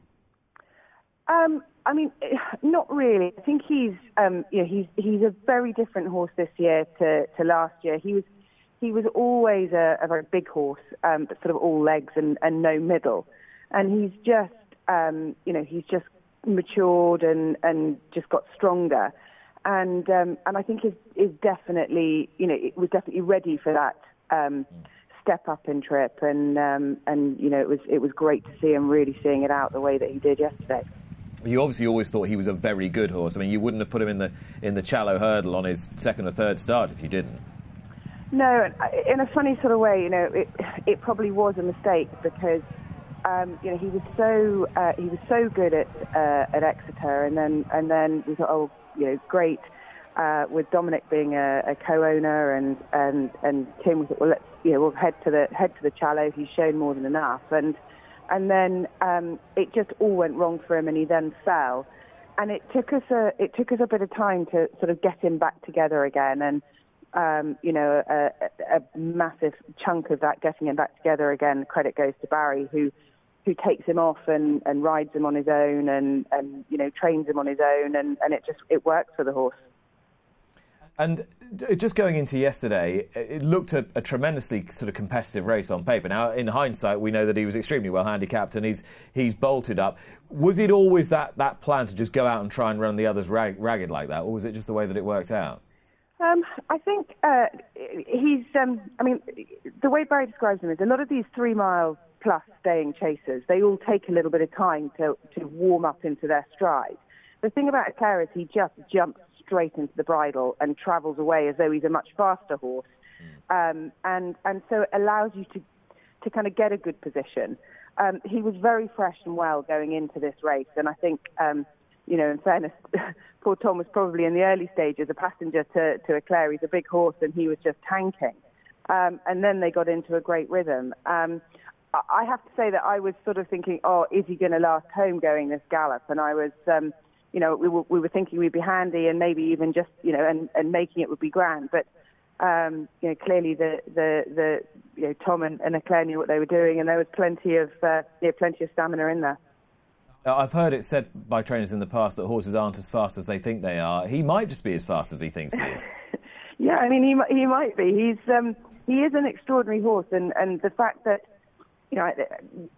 Speaker 11: Um, I mean, not really. I think he's, um, you know, he's he's a very different horse this year to, to last year. He was he was always a, a very big horse, um, but sort of all legs and, and no middle. And he's just, um, you know, he's just matured and, and just got stronger. And um, and I think is is definitely, you know, it was definitely ready for that um, step up in trip. And um, and you know, it was it was great to see him really seeing it out the way that he did yesterday.
Speaker 1: You obviously always thought he was a very good horse. I mean, you wouldn't have put him in the in the Challow Hurdle on his second or third start if you didn't.
Speaker 11: No, in a funny sort of way, you know, it it probably was a mistake because um, you know he was so uh, he was so good at uh, at Exeter, and then and then we thought, oh, you know, great. Uh, with Dominic being a, a co-owner and and and Tim, we thought, well, let's you know, we'll head to the head to the Challow. He's shown more than enough, and and then um, it just all went wrong for him, and he then fell. And it took us a it took us a bit of time to sort of get him back together again, and um, you know a, a massive chunk of that getting him back together again. Credit goes to Barry, who who takes him off and, and rides him on his own, and, and you know trains him on his own, and, and it just it works for the horse.
Speaker 1: And just going into yesterday, it looked a, a, tremendously sort of competitive race on paper. Now, in hindsight, we know that he was extremely well handicapped and he's he's bolted up. Was it always that, that plan to just go out and try and run the others rag, ragged like that, or was it just the way that it worked out?
Speaker 11: Um, I think uh, he's. Um, I mean, the way Barry describes him is a lot of these three mile plus staying chasers. They all take a little bit of time to to warm up into their stride. The thing about Eclair is he just jumps straight into the bridle and travels away as though he's a much faster horse. Mm. Um, and, and so it allows you to, to kind of get a good position. Um, he was very fresh and well going into this race, and I think, um, you know, in fairness, (laughs) poor Tom was probably in the early stages a passenger to, to Eclair. He's a big horse, and he was just tanking. Um, and then they got into a great rhythm. Um, I have to say that I was sort of thinking, oh, is he going to last home going this gallop? And I was, um, you know, we were, we were thinking we'd be handy and maybe even just, you know, and, and making it would be grand. But, um, you know, clearly the, the, the you know, Tom and, and Eclair knew what they were doing and there was plenty of, uh, you know, plenty of stamina in there.
Speaker 1: I've heard it said by trainers in the past that horses aren't as fast as they think they are. He might just be as fast as he thinks he is. (laughs)
Speaker 11: yeah, I mean, he, he might be. He's, um, he is an extraordinary horse and, and the fact that you know,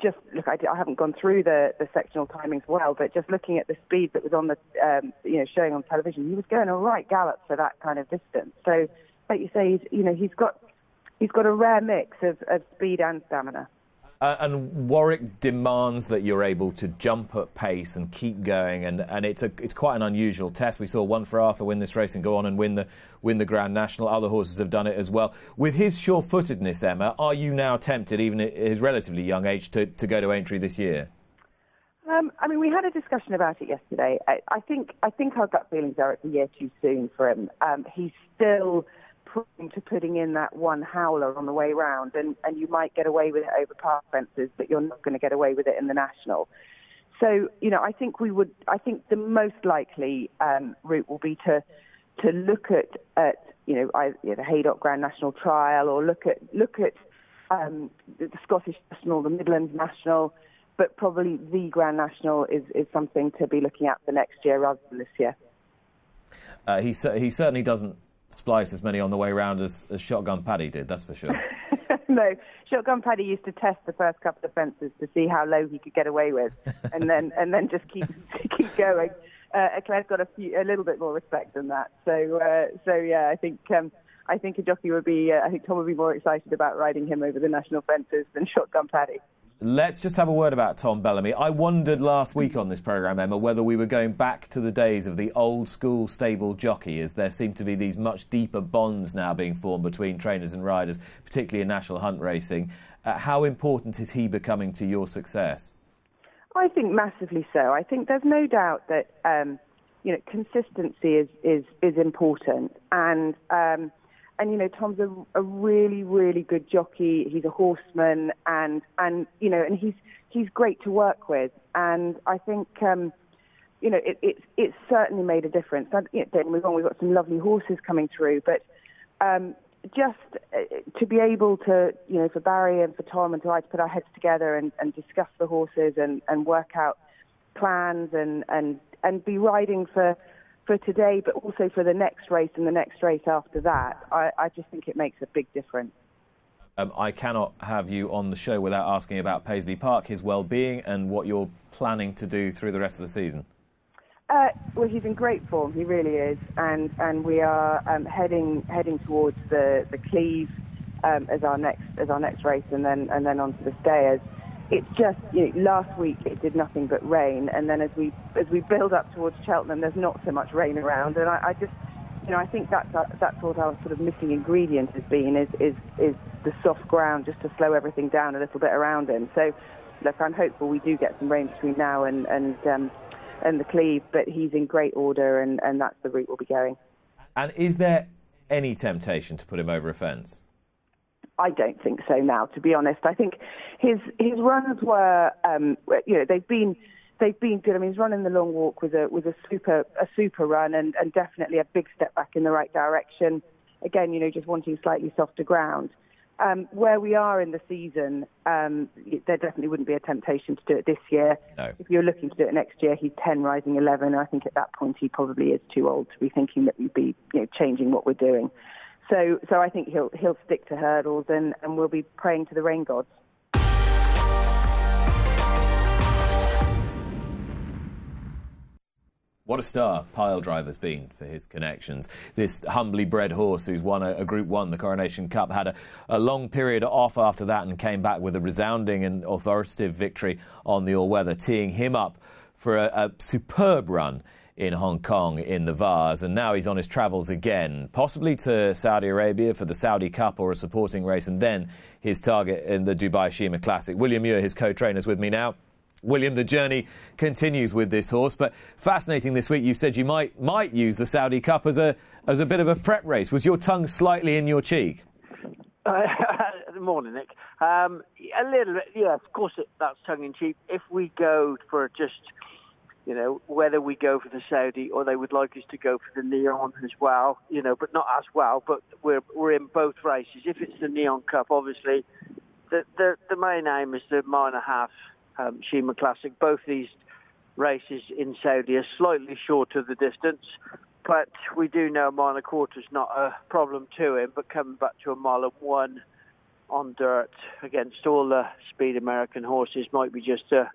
Speaker 11: just look, I, I haven't gone through the, the sectional timings well, but just looking at the speed that was on the, um, you know, showing on television, he was going a right gallop for that kind of distance. So, like you say, he's, you know, he's got, he's got a rare mix of, of speed and stamina.
Speaker 1: Uh, and Warwick demands that you're able to jump at pace and keep going, and, and it's a it's quite an unusual test. We saw One For Arthur win this race and go on and win the win the Grand National. Other horses have done it as well. With his sure-footedness, Emma, are you now tempted, even at his relatively young age, to, to go to Aintree this year?
Speaker 11: Um, I mean, we had a discussion about it yesterday. I, I think I think our gut feelings are it's a year too soon for him. Um, he's still prone to putting in that one howler on the way round, and, and you might get away with it over park fences, but you're not going to get away with it in the national. So, you know, I think we would. I think the most likely um, route will be to to look at at you know, I, you know the Haydock Grand National Trial, or look at look at um, the Scottish National, the Midlands National, but probably the Grand National is is something to be looking at for next year rather than this year.
Speaker 1: Uh, he he certainly doesn't splice as many on the way round as, as Shotgun Paddy did, that's for sure. (laughs)
Speaker 11: no, Shotgun Paddy used to test the first couple of fences to see how low he could get away with, (laughs) and then and then just keep (laughs) keep going. Uh, Eclair's got a few, a little bit more respect than that. So uh, so yeah, I think um, I think a jockey would be, uh, I think Tom would be more excited about riding him over the national fences than Shotgun Paddy.
Speaker 1: Let's just have a word about Tom Bellamy. I wondered last week on this programme, Emma, whether we were going back to the days of the old school stable jockey, as there seem to be these much deeper bonds now being formed between trainers and riders, particularly in national hunt racing. Uh, how important is he becoming to your success?
Speaker 11: I think massively so. I think there's no doubt that um, you know consistency is is is important, and um, and you know Tom's a, a really really good jockey. He's a horseman, and and you know and he's he's great to work with, and I think. Um, you know, it, it's it's certainly made a difference. And, you know, don't. We've got some lovely horses coming through, but um, just uh, to be able to, you know, for Barry and for Tom and to, like, put our heads together and, and discuss the horses and, and work out plans and, and, and be riding for, for today, but also for the next race and the next race after that, I, I just think it makes a big difference.
Speaker 1: Um, I cannot have you on the show without asking about Paisley Park, his well-being, and what you're planning to do through the rest of the season.
Speaker 11: Uh, well, he's in great form. He really is, and and we are um, heading heading towards the the Cleeve um, as our next as our next race, and then and then onto the Stayers. It's just you know, last week it did nothing but rain, and then as we as we build up towards Cheltenham, there's not so much rain around, and I, I just you know I think that's that's what our sort of missing ingredient has been is is is the soft ground just to slow everything down a little bit around him. So look, I'm hopeful we do get some rain between now and and um, and the Cleeve, but he's in great order, and, and that's the route we'll be going.
Speaker 1: And is there any temptation to put him over a fence?
Speaker 11: I don't think so now, to be honest. I think his his runs were, um, you know, they've been they've been good. I mean, his run in the long walk was a was a super a super run, and, and definitely a big step back in the right direction. Again, you know, just wanting slightly softer ground um, where we are in the season, um, there definitely wouldn't be a temptation to do it this year.
Speaker 1: No.
Speaker 11: If you're looking to do it next year, he's 10 rising 11. I think at that point he probably is too old to be thinking that we'd be you know, changing what we're doing. So, so I think he'll he'll stick to hurdles and, and we'll be praying to the rain gods.
Speaker 1: What a star Pyledriver's been for his connections. This humbly bred horse who's won a, a Group 1, the Coronation Cup, had a, a, long period off after that and came back with a resounding and authoritative victory on the all-weather, teeing him up for a, a superb run in Hong Kong in the Vase, and now he's on his travels again, possibly to Saudi Arabia for the Saudi Cup or a supporting race, and then his target in the Dubai Sheema Classic. William Muir, his co-trainer, is with me now. William, the journey continues with this horse, but fascinating this week. You said you might might use the Saudi Cup as a as a bit of a prep race. Was your tongue slightly in your cheek? (laughs)
Speaker 12: Uh, morning, Nick. Um, a little bit, yeah. Of course, it, that's tongue in cheek. If we go for just, you know, whether we go for the Saudi or they would like us to go for the Neom as well, you know, but not as well. But we're we're in both races. If it's the Neom Cup, obviously, the the, the main aim is the minor half um, Sheema Classic. Both these races in Saudi are slightly short of the distance, but we do know a mile and a quarter is not a problem to him. But coming back to a mile and one on dirt against all the speed American horses might be just a,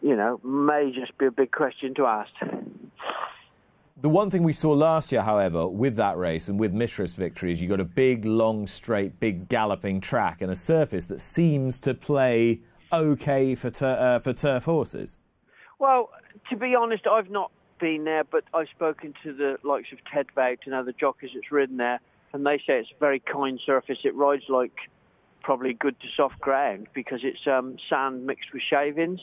Speaker 12: you know, may just be a big question to ask.
Speaker 1: The one thing we saw last year, however, with that race and with Mishriff's victory is you got a big, long, straight, big galloping track and a surface that seems to play okay for tur- uh, for turf horses?
Speaker 12: Well, to be honest, I've not been there, but I've spoken to the likes of Ted Vogt and other jockeys that's ridden there, and they say it's a very kind surface. It rides like probably good to soft ground because it's um, sand mixed with shavings,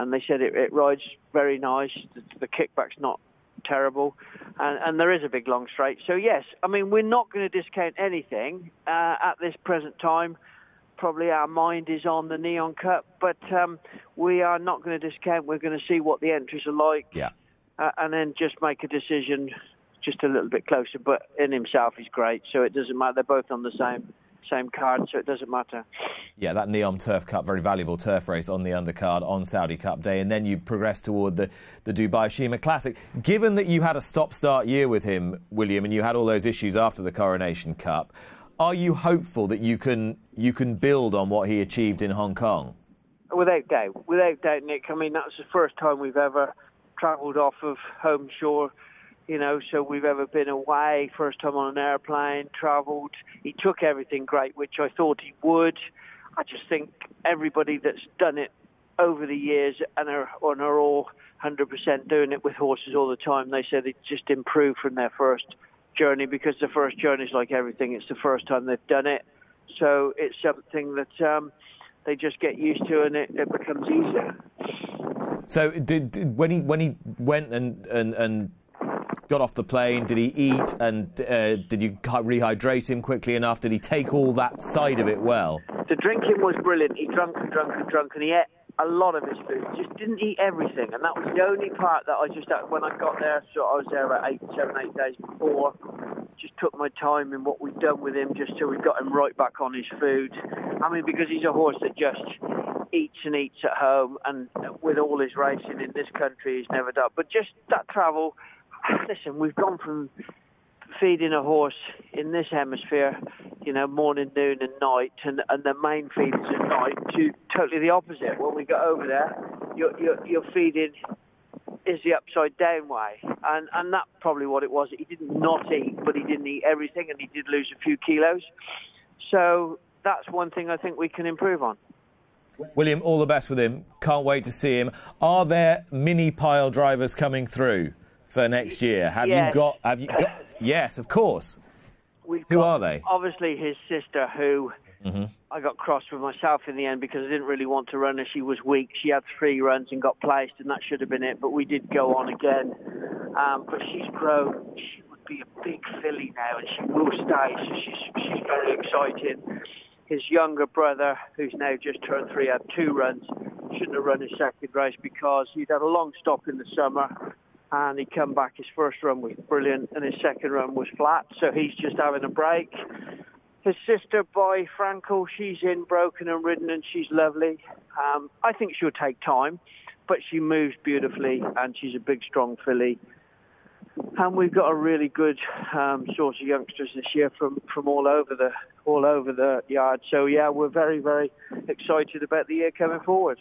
Speaker 12: and they said it, it rides very nice. The, the kickback's not terrible, and, and, there is a big long straight. So yes, I mean we're not going to discount anything uh, at this present time probably our mind is on the Neom Cup, but um, we are not going to discount. We're going to see what the entries are like,
Speaker 1: yeah,
Speaker 12: uh, and then just make a decision just a little bit closer. But in himself, he's great, so it doesn't matter. They're both on the same same card, so it doesn't matter.
Speaker 1: Yeah, that Neom Turf Cup, very valuable turf race on the undercard on Saudi Cup Day, and then you progress toward the, the Dubai Sheema Classic. Given that you had a stop-start year with him, William, and you had all those issues after the Coronation Cup, are you hopeful that you can you can build on what he achieved in Hong Kong?
Speaker 12: Without doubt, without doubt, Nick. I mean, that's the first time we've ever travelled off of home shore. You know, so we've ever been away. First time on an airplane, travelled. He took everything great, which I thought he would. I just think everybody that's done it over the years and are, and are all 100% doing it with horses all the time, they say they just improve from their first journey because the first journey is like everything. It's the first time they've done it. So it's something that um, they just get used to and it, it becomes easier.
Speaker 1: So did, did when he when he went and, and, and got off the plane, did he eat and uh, did you rehydrate him quickly enough? Did he take all that side of it well?
Speaker 12: The drinking was brilliant. He drank and drank and drank, and he ate a lot of his food. Just didn't eat everything, and that was the only part that I just when I got there. So I was there about eight, seven, eight days before. Just took my time in what we'd done with him, just till we got him right back on his food. I mean, because he's a horse that just eats and eats at home, and with all his racing in this country, he's never done. But just that travel. Listen, we've gone from feeding a horse in this hemisphere, you know, morning, noon, and night, and, and the main feed is at night, to totally the opposite. When we go over there, you're, you're, you're feeding is the upside down way, and and that's probably what it was. He didn't not eat, but he didn't eat everything, and he did lose a few kilos. So that's one thing I think we can improve on.
Speaker 1: William, all the best with him. Can't wait to see him. Are there mini pile drivers coming through for next year? Have
Speaker 12: Yes.
Speaker 1: you got? Have you got? (coughs) Yes, of course.
Speaker 12: We've
Speaker 1: Who are they?
Speaker 12: Obviously, his sister, who
Speaker 1: hmm
Speaker 12: I got cross with myself in the end because I didn't really want to run her. She was weak. She had three runs and got placed, and that should have been it. But we did go on again. Um, but she's grown. She would be a big filly now, and she will stay. So she's she's very exciting. His younger brother, who's now just turned three, had two runs. Shouldn't have run his second race because he'd had a long stop in the summer. And he come back. His first run was brilliant, and his second run was flat. So he's just having a break. His sister, Boy Frankel, she's in broken and ridden, and she's lovely. Um, I think she'll take time, but she moves beautifully, and she's a big, strong filly. And we've got a really good um, source of youngsters this year from, from all over the all over the yard. So yeah, we're very, very excited about the year coming forward.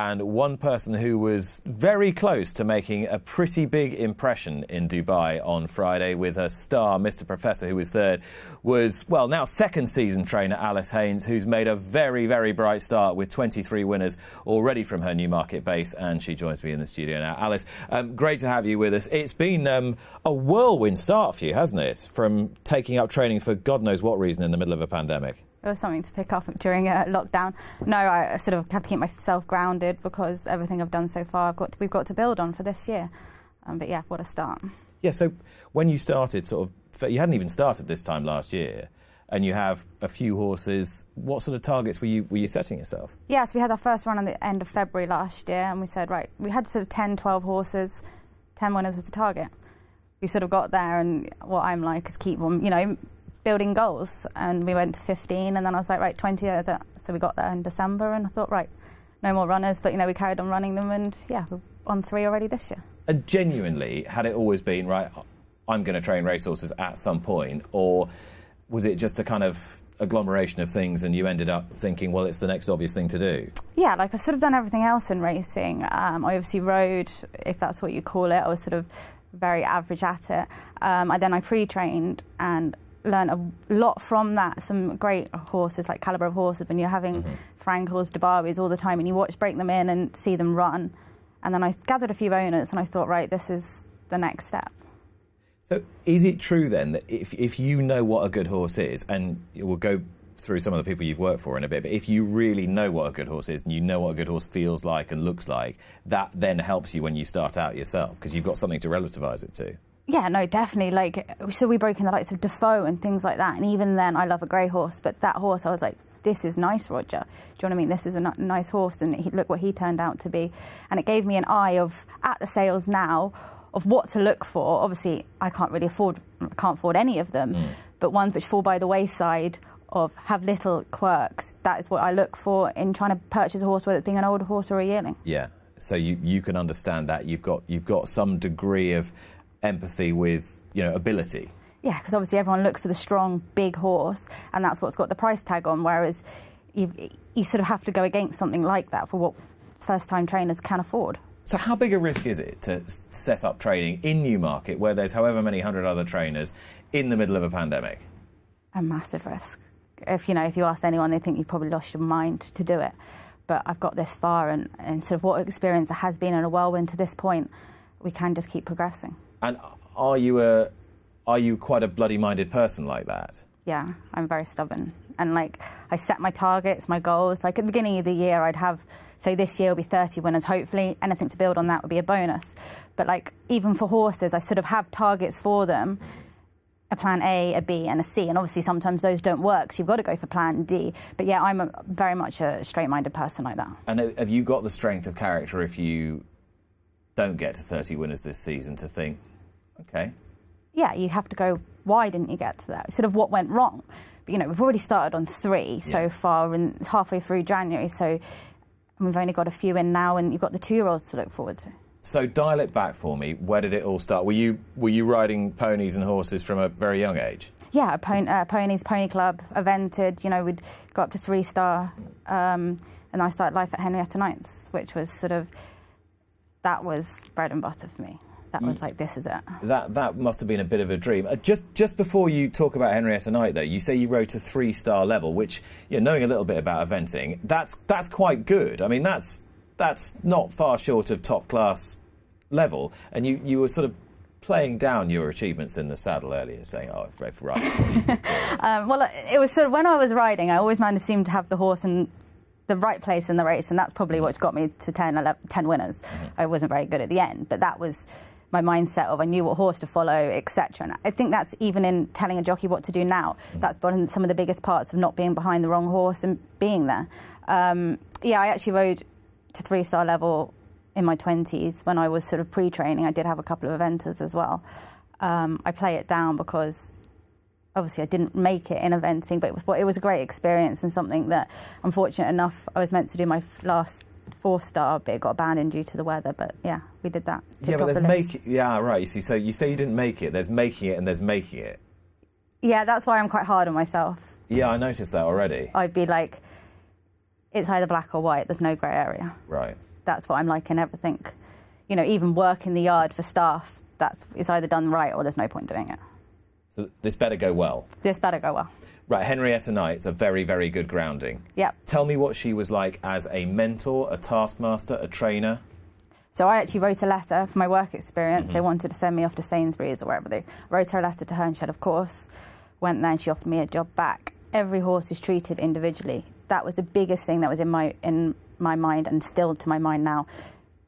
Speaker 1: And one person who was very close to making a pretty big impression in Dubai on Friday with a star, Mr. Professor, who was third, was, well, now second season trainer Alice Haynes, who's made a very, very bright start with 23 winners already from her Newmarket base. And she joins me in the studio now. Alice, um, great to have you with us. It's been um, a whirlwind start for you, hasn't it? From taking up training for God knows what reason in the middle of a pandemic.
Speaker 13: It was something to pick up during a lockdown. No, I sort of have to keep myself grounded because everything I've done so far, I've got to, we've got to build on for this year. Um, but yeah, what a start.
Speaker 1: Yeah, so when you started, sort of, you hadn't even started this time last year, and you have a few horses. What sort of targets were you were you setting yourself?
Speaker 13: Yes, we had our first run on the end of February last year, and we said, right, we had sort of 10, 12 horses, 10 winners was the target. We sort of got there, and what I'm like is keep on, you know, building goals. And we went to 15, and then I was like, right, 20. uh, So we got there in December, and I thought, right, no more runners, but you know, we carried on running them, and yeah, we're on three already this year.
Speaker 1: And genuinely, had it always been right? I'm going to train racehorses at some point, or was it just a kind of agglomeration of things, and you ended up thinking, well, it's the next obvious thing to do?
Speaker 13: Yeah, like I've sort of done everything else in racing. Um, I obviously rode, if that's what you call it. I was sort of very average at it. Um, I then I pre-trained and learned a lot from that. Some great horses, like caliber of horses. When you're having mm-hmm. Frankels, Dubawis all the time, and you watch break them in and see them run. And then I gathered a few owners, and I thought, right, this is the next step.
Speaker 1: So, is it true then that if, if you know what a good horse is, and we'll go through some of the people you've worked for in a bit, but if you really know what a good horse is and you know what a good horse feels like and looks like, that then helps you when you start out yourself because you've got something to relativize it to.
Speaker 13: Yeah, no, definitely. Like, so we broke in the likes of Defoe and things like that. And even then, I love a grey horse, but that horse, I was like, this is nice, Roger. Do you know what I mean? This is a nice horse, and he, look what he turned out to be. And it gave me an eye of, at the sales now, of what to look for. Obviously, I can't really afford, can't afford any of them, mm. but ones which fall by the wayside of have little quirks. That is what I look for in trying to purchase a horse, whether it's being an older horse or a yearling.
Speaker 1: Yeah. So you, you can understand that you've got you've got some degree of empathy with you know ability.
Speaker 13: Yeah, because obviously everyone looks for the strong, big horse, and that's what's got the price tag on. Whereas you, you sort of have to go against something like that for what first time trainers can afford.
Speaker 1: So, how big a risk is it to set up training in Newmarket, where there's however many hundred other trainers, in the middle of a pandemic?
Speaker 13: a massive risk. If you know, if you ask anyone, they think you've probably lost your mind to do it. But I've got this far, and, and sort of what experience has been in a whirlwind to this point, we can just keep progressing.
Speaker 1: And are you a are you quite a bloody-minded person like that?
Speaker 13: Yeah, I'm very stubborn, and like I set my targets, my goals. Like at the beginning of the year, I'd have say this year will be 30 winners. Hopefully, anything to build on that would be a bonus. But like even for horses, I sort of have targets for them a plan A, a B, and a C. And obviously, sometimes those don't work, so you've got to go for plan D. But yeah, I'm a, very much a straight minded person like that.
Speaker 1: And have you got the strength of character if you don't get to 30 winners this season to think, okay,
Speaker 13: Yeah, you have to go, why didn't you get to that? Sort of what went wrong. But, you know, we've already started on three so far, and it's halfway through January, so we've only got a few in now, and you've got the two year olds to look forward to.
Speaker 1: So dial it back for me. Where did it all start? Were you were you riding ponies and horses from a very young age?
Speaker 13: Yeah, pon- uh, ponies, pony club, evented. You know, we'd go up to three star, um, and I started life at Henrietta Knight's, which was sort of that was bread and butter for me. That was like this is it.
Speaker 1: That that must have been a bit of a dream. Uh, just just before you talk about Henrietta Knight, though, you say you rode to three star level, which you know, knowing a little bit about eventing, that's that's quite good. I mean, that's that's not far short of top class level. And you you were sort of playing down your achievements in the saddle earlier, saying, "Oh, I've Red right." (laughs)
Speaker 13: Um, well, it was sort of when I was riding, I always managed to seem to have the horse in the right place in the race, and that's probably what got me to 10, 11, 10 winners. I wasn't very good at the end, but that was my mindset of I knew what horse to follow, etc. And I think that's even in telling a jockey what to do now. That's one of some of the biggest parts of not being behind the wrong horse and being there. Um, yeah, I actually rode to three star level in my 20s when I was sort of pre training. I did have a couple of eventers as well. Um, I play it down because obviously I didn't make it in eventing, but it was it was a great experience and something that I'm fortunate enough I was meant to do my last four star, but it got abandoned due to the weather. But yeah, we did that.
Speaker 1: yeah, but there's make yeah right. You see, so you say you didn't make it. There's making it, and there's making it.
Speaker 13: Yeah, that's why I'm quite hard on myself.
Speaker 1: Yeah, I noticed that already.
Speaker 13: I'd be like, it's either black or white. There's no grey area.
Speaker 1: Right.
Speaker 13: That's what I'm like in everything. You know, even work in the yard for staff. That's it's either done right or there's no point doing it.
Speaker 1: So this better go well.
Speaker 13: This better go well.
Speaker 1: Right, Henrietta Knight's a very, very good grounding.
Speaker 13: Yep.
Speaker 1: Tell me what she was like as a mentor, a taskmaster, a trainer.
Speaker 13: So I actually wrote a letter for my work experience.
Speaker 1: Mm-hmm.
Speaker 13: They wanted to send me off to Sainsbury's or wherever they wrote her a letter to her and she said, of course. Went there and she offered me a job back. Every horse is treated individually. That was the biggest thing that was in my in my mind and still to my mind now.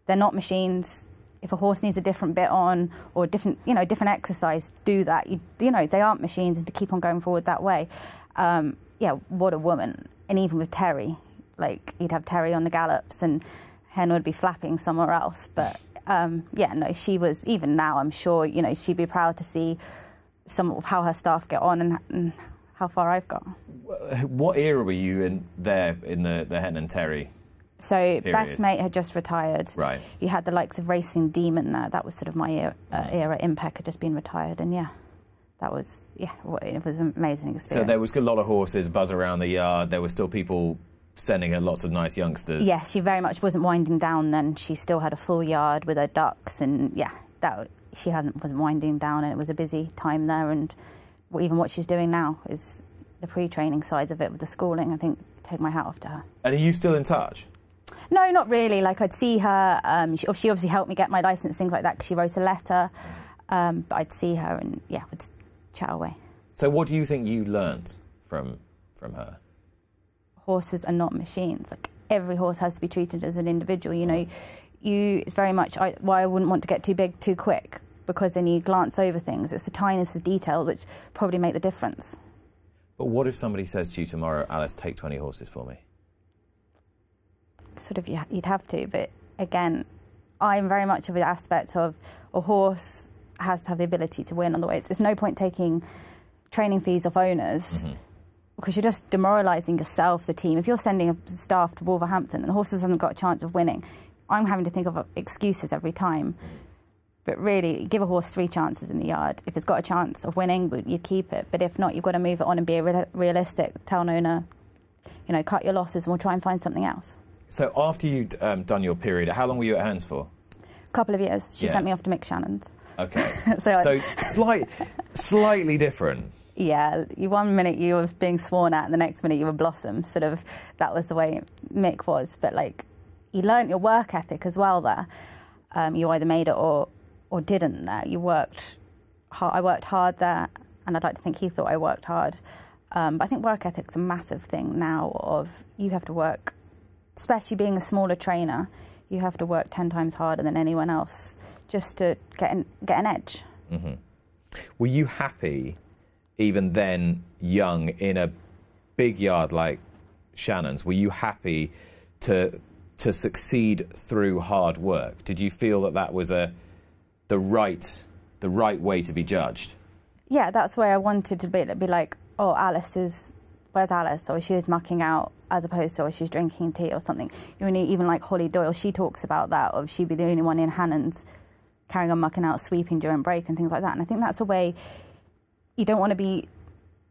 Speaker 13: They're not machines. If a horse needs a different bit on or different, you know, different exercise, do that. You, you know, they aren't machines, and to keep on going forward that way. Um, yeah, what a woman! And even with Terry, like you'd have Terry on the gallops, and Hen would be flapping somewhere else. But um, yeah, no, she was. Even now, I'm sure you know she'd be proud to see some of how her staff get on and, and how far I've got.
Speaker 1: What era were you in there in the, the Hen and Terry?
Speaker 13: So
Speaker 1: Period.
Speaker 13: best mate had just retired.
Speaker 1: Right.
Speaker 13: You had the likes of Racing Demon there. That was sort of my era. Uh, era. Impek had just been retired, and yeah, that was yeah, it was an amazing experience.
Speaker 1: So there was a lot of horses buzz around the yard. There were still people sending her lots of nice youngsters.
Speaker 13: Yeah, she very much wasn't winding down then. She still had a full yard with her ducks, and yeah, that she hadn't wasn't winding down, and it was a busy time there. And even what she's doing now is the pre-training sides of it with the schooling. I think take my hat off to her.
Speaker 1: And are you still in touch?
Speaker 13: No, not really. Like I'd see her. Um, she, she obviously helped me get my license, things like that, because she wrote a letter. Um, but I'd see her, and yeah, would chat away.
Speaker 1: So what do you think you learnt from from her?
Speaker 13: horses are not machines. Like every horse has to be treated as an individual. You know, you it's very much I, why I wouldn't want to get too big too quick because then you glance over things. It's the tiniest of detail which probably make the difference.
Speaker 1: But what if somebody says to you tomorrow, Alice, take 20 horses for me?
Speaker 13: Sort of you, you'd have to, but again, I'm very much of an aspect of a horse has to have the ability to win on the way. There's no point taking training fees off owners. Mm-hmm. because you're just demoralising yourself, the team. If you're sending a staff to Wolverhampton and the horses haven't got a chance of winning, I'm having to think of uh, excuses every time. Mm-hmm. But really, give a horse three chances in the yard. If it's got a chance of winning, you keep it. But if not, you've got to move it on and be real- realistic. Tell an owner, you know, cut your losses and we'll try and find something else.
Speaker 1: So after you'd um, done your period, how long were you at Hands for?
Speaker 13: A couple of years. She
Speaker 1: Yeah.
Speaker 13: sent me off to Mick Channon's.
Speaker 1: Okay. (laughs)
Speaker 13: So
Speaker 1: so slight, slightly different.
Speaker 13: Yeah, you one minute you were being sworn at, and the next minute you were blossom. Sort of, that was the way Mick was. But like, you learnt your work ethic as well there. Um, you either made it or or didn't. There, you worked. Hard, I worked hard there, and I'd like to think he thought I worked hard. Um, but I think work ethic's a massive thing now. Of you have to work, especially being a smaller trainer, you have to work ten times harder than anyone else just to get an, get an edge.
Speaker 1: hmm Were you happy, even then, young in a big yard like Channon's? Were you happy to to succeed through hard work? Did you feel that that was a the right the right way to be judged?
Speaker 13: yeah, that's why I wanted to be, be like, oh, Alice is, where's Alice? Or she is mucking out as opposed to, or she's drinking tea or something. You know, even like Holly Doyle, she talks about that, of she'd be the only one in Hannon's carrying on mucking out, sweeping during break and things like that. And I think that's a way you don't want to be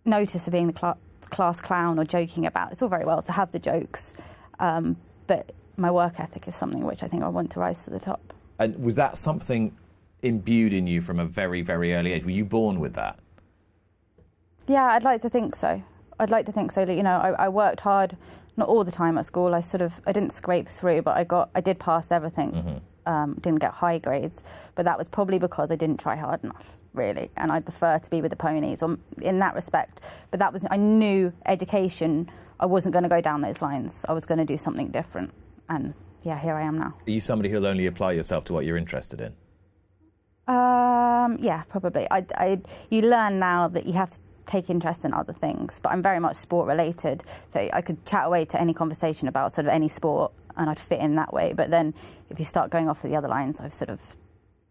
Speaker 13: noticed for being the cl- class clown or joking about. It's all very well to have the jokes, um, but my work ethic is something which I think I want to rise to the top.
Speaker 1: And was that something imbued in you from a very very early age? Were you born with that?
Speaker 13: Yeah, I'd like to think so. I'd like to think so. You know, I, I worked hard, not all the time at school. I sort of, I didn't scrape through, but I got, I did pass everything. Um, didn't get high grades, but that was probably because I didn't try hard enough, really. And I prefer to be with the ponies, or in that respect. But that was, I knew education. I wasn't going to go down those lines. I was going to do something different, and yeah, here I am now.
Speaker 1: Are you somebody who'll only apply yourself to what you're interested in?
Speaker 13: Um, yeah, probably. I, I, you learn now that you have to take interest in other things, but I'm very much sport related. So I could chat away to any conversation about sort of any sport and I'd fit in that way. But then if you start going off with the other lines, I've sort of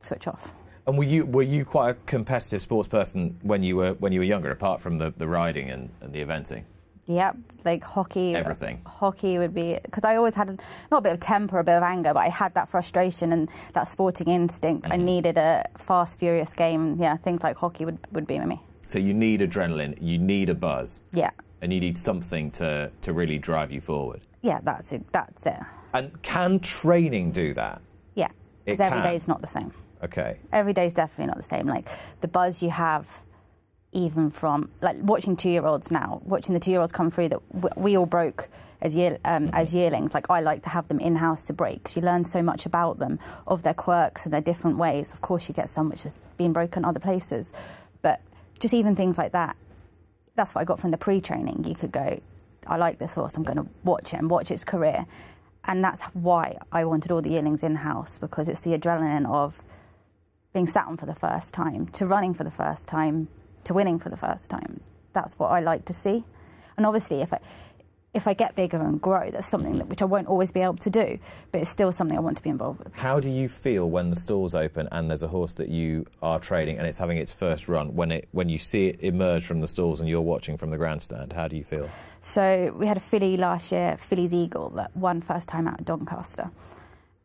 Speaker 13: switch off.
Speaker 1: And were you were you quite a competitive sports person when you were when you were younger, apart from the, the riding and, and the eventing?
Speaker 13: Yep, like hockey.
Speaker 1: Uh, Everything.
Speaker 13: Hockey would be because I always had a, not a bit of temper, a bit of anger, but I had that frustration and that sporting instinct. I mm-hmm. needed a fast, furious game. Yeah, things like hockey would, would be me.
Speaker 1: So you need adrenaline, you need a buzz,
Speaker 13: Yeah,
Speaker 1: and you need something to, to really drive you forward.
Speaker 13: yeah, that's it. That's it.
Speaker 1: And can training do that?
Speaker 13: Yeah, because every day is not the same.
Speaker 1: Okay.
Speaker 13: Every day is definitely not the same. Like the buzz you have, even from like watching two-year-olds now, watching the two-year-olds come through that w- we all broke as year um, as yearlings. Like I like to have them in-house to break. 'cause you learn so much about them, of their quirks and their different ways. Of course, you get some which has been broken other places, just even things like that. That's what I got from the pre-training. You could go, I like this horse. I'm going to watch it and watch its career. And that's why I wanted all the yearlings in house because it's the adrenaline of being sat on for the first time, to running for the first time, to winning for the first time. That's what I like to see. And obviously, if I if I get bigger and grow, that's something that which I won't always be able to do, but it's still something I want to be involved with.
Speaker 1: How do you feel when the stalls open and there's a horse that you are trading and it's having its first run? When it when you see it emerge from the stalls and you're watching from the grandstand, how do you feel?
Speaker 13: So we had a filly last year, Filly's Eagle, that won first time out at Doncaster.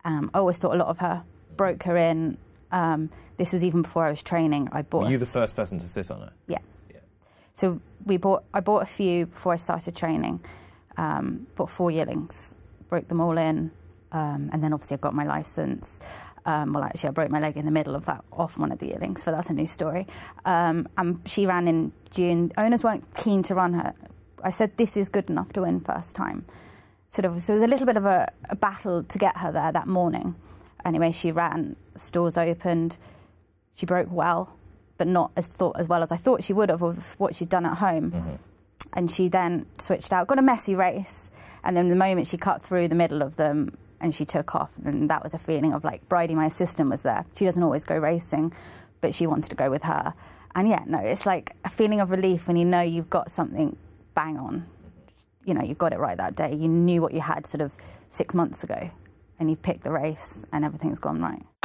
Speaker 13: Um, I always thought a lot of her, broke her in. Um, this was even before I was training. I bought.
Speaker 1: Were you the first person to sit on it?
Speaker 13: Yeah. So we bought. I bought a few before I started training. Um, bought four yearlings, broke them all in, um, and then obviously I got my license. Um, well, actually, I broke my leg in the middle of that off one of the yearlings, so that's a new story. Um, and she ran in June. Owners weren't keen to run her. I said this is good enough to win first time. Sort of. So it was a little bit of a, a battle to get her there that morning. Anyway, she ran. Stores opened. She broke well, but not as thought as well as I thought she would have of what she'd done at home. And she then switched out, got a messy race, and then the moment she cut through the middle of them and she took off, and that was a feeling of like Bridie, my assistant, was there. She doesn't always go racing, but she wanted to go with her. And yeah, no, it's like a feeling of relief when you know you've got something bang on. You know, you've got it right that day. You knew what you had sort of six months ago, and you picked the race, and everything's gone right.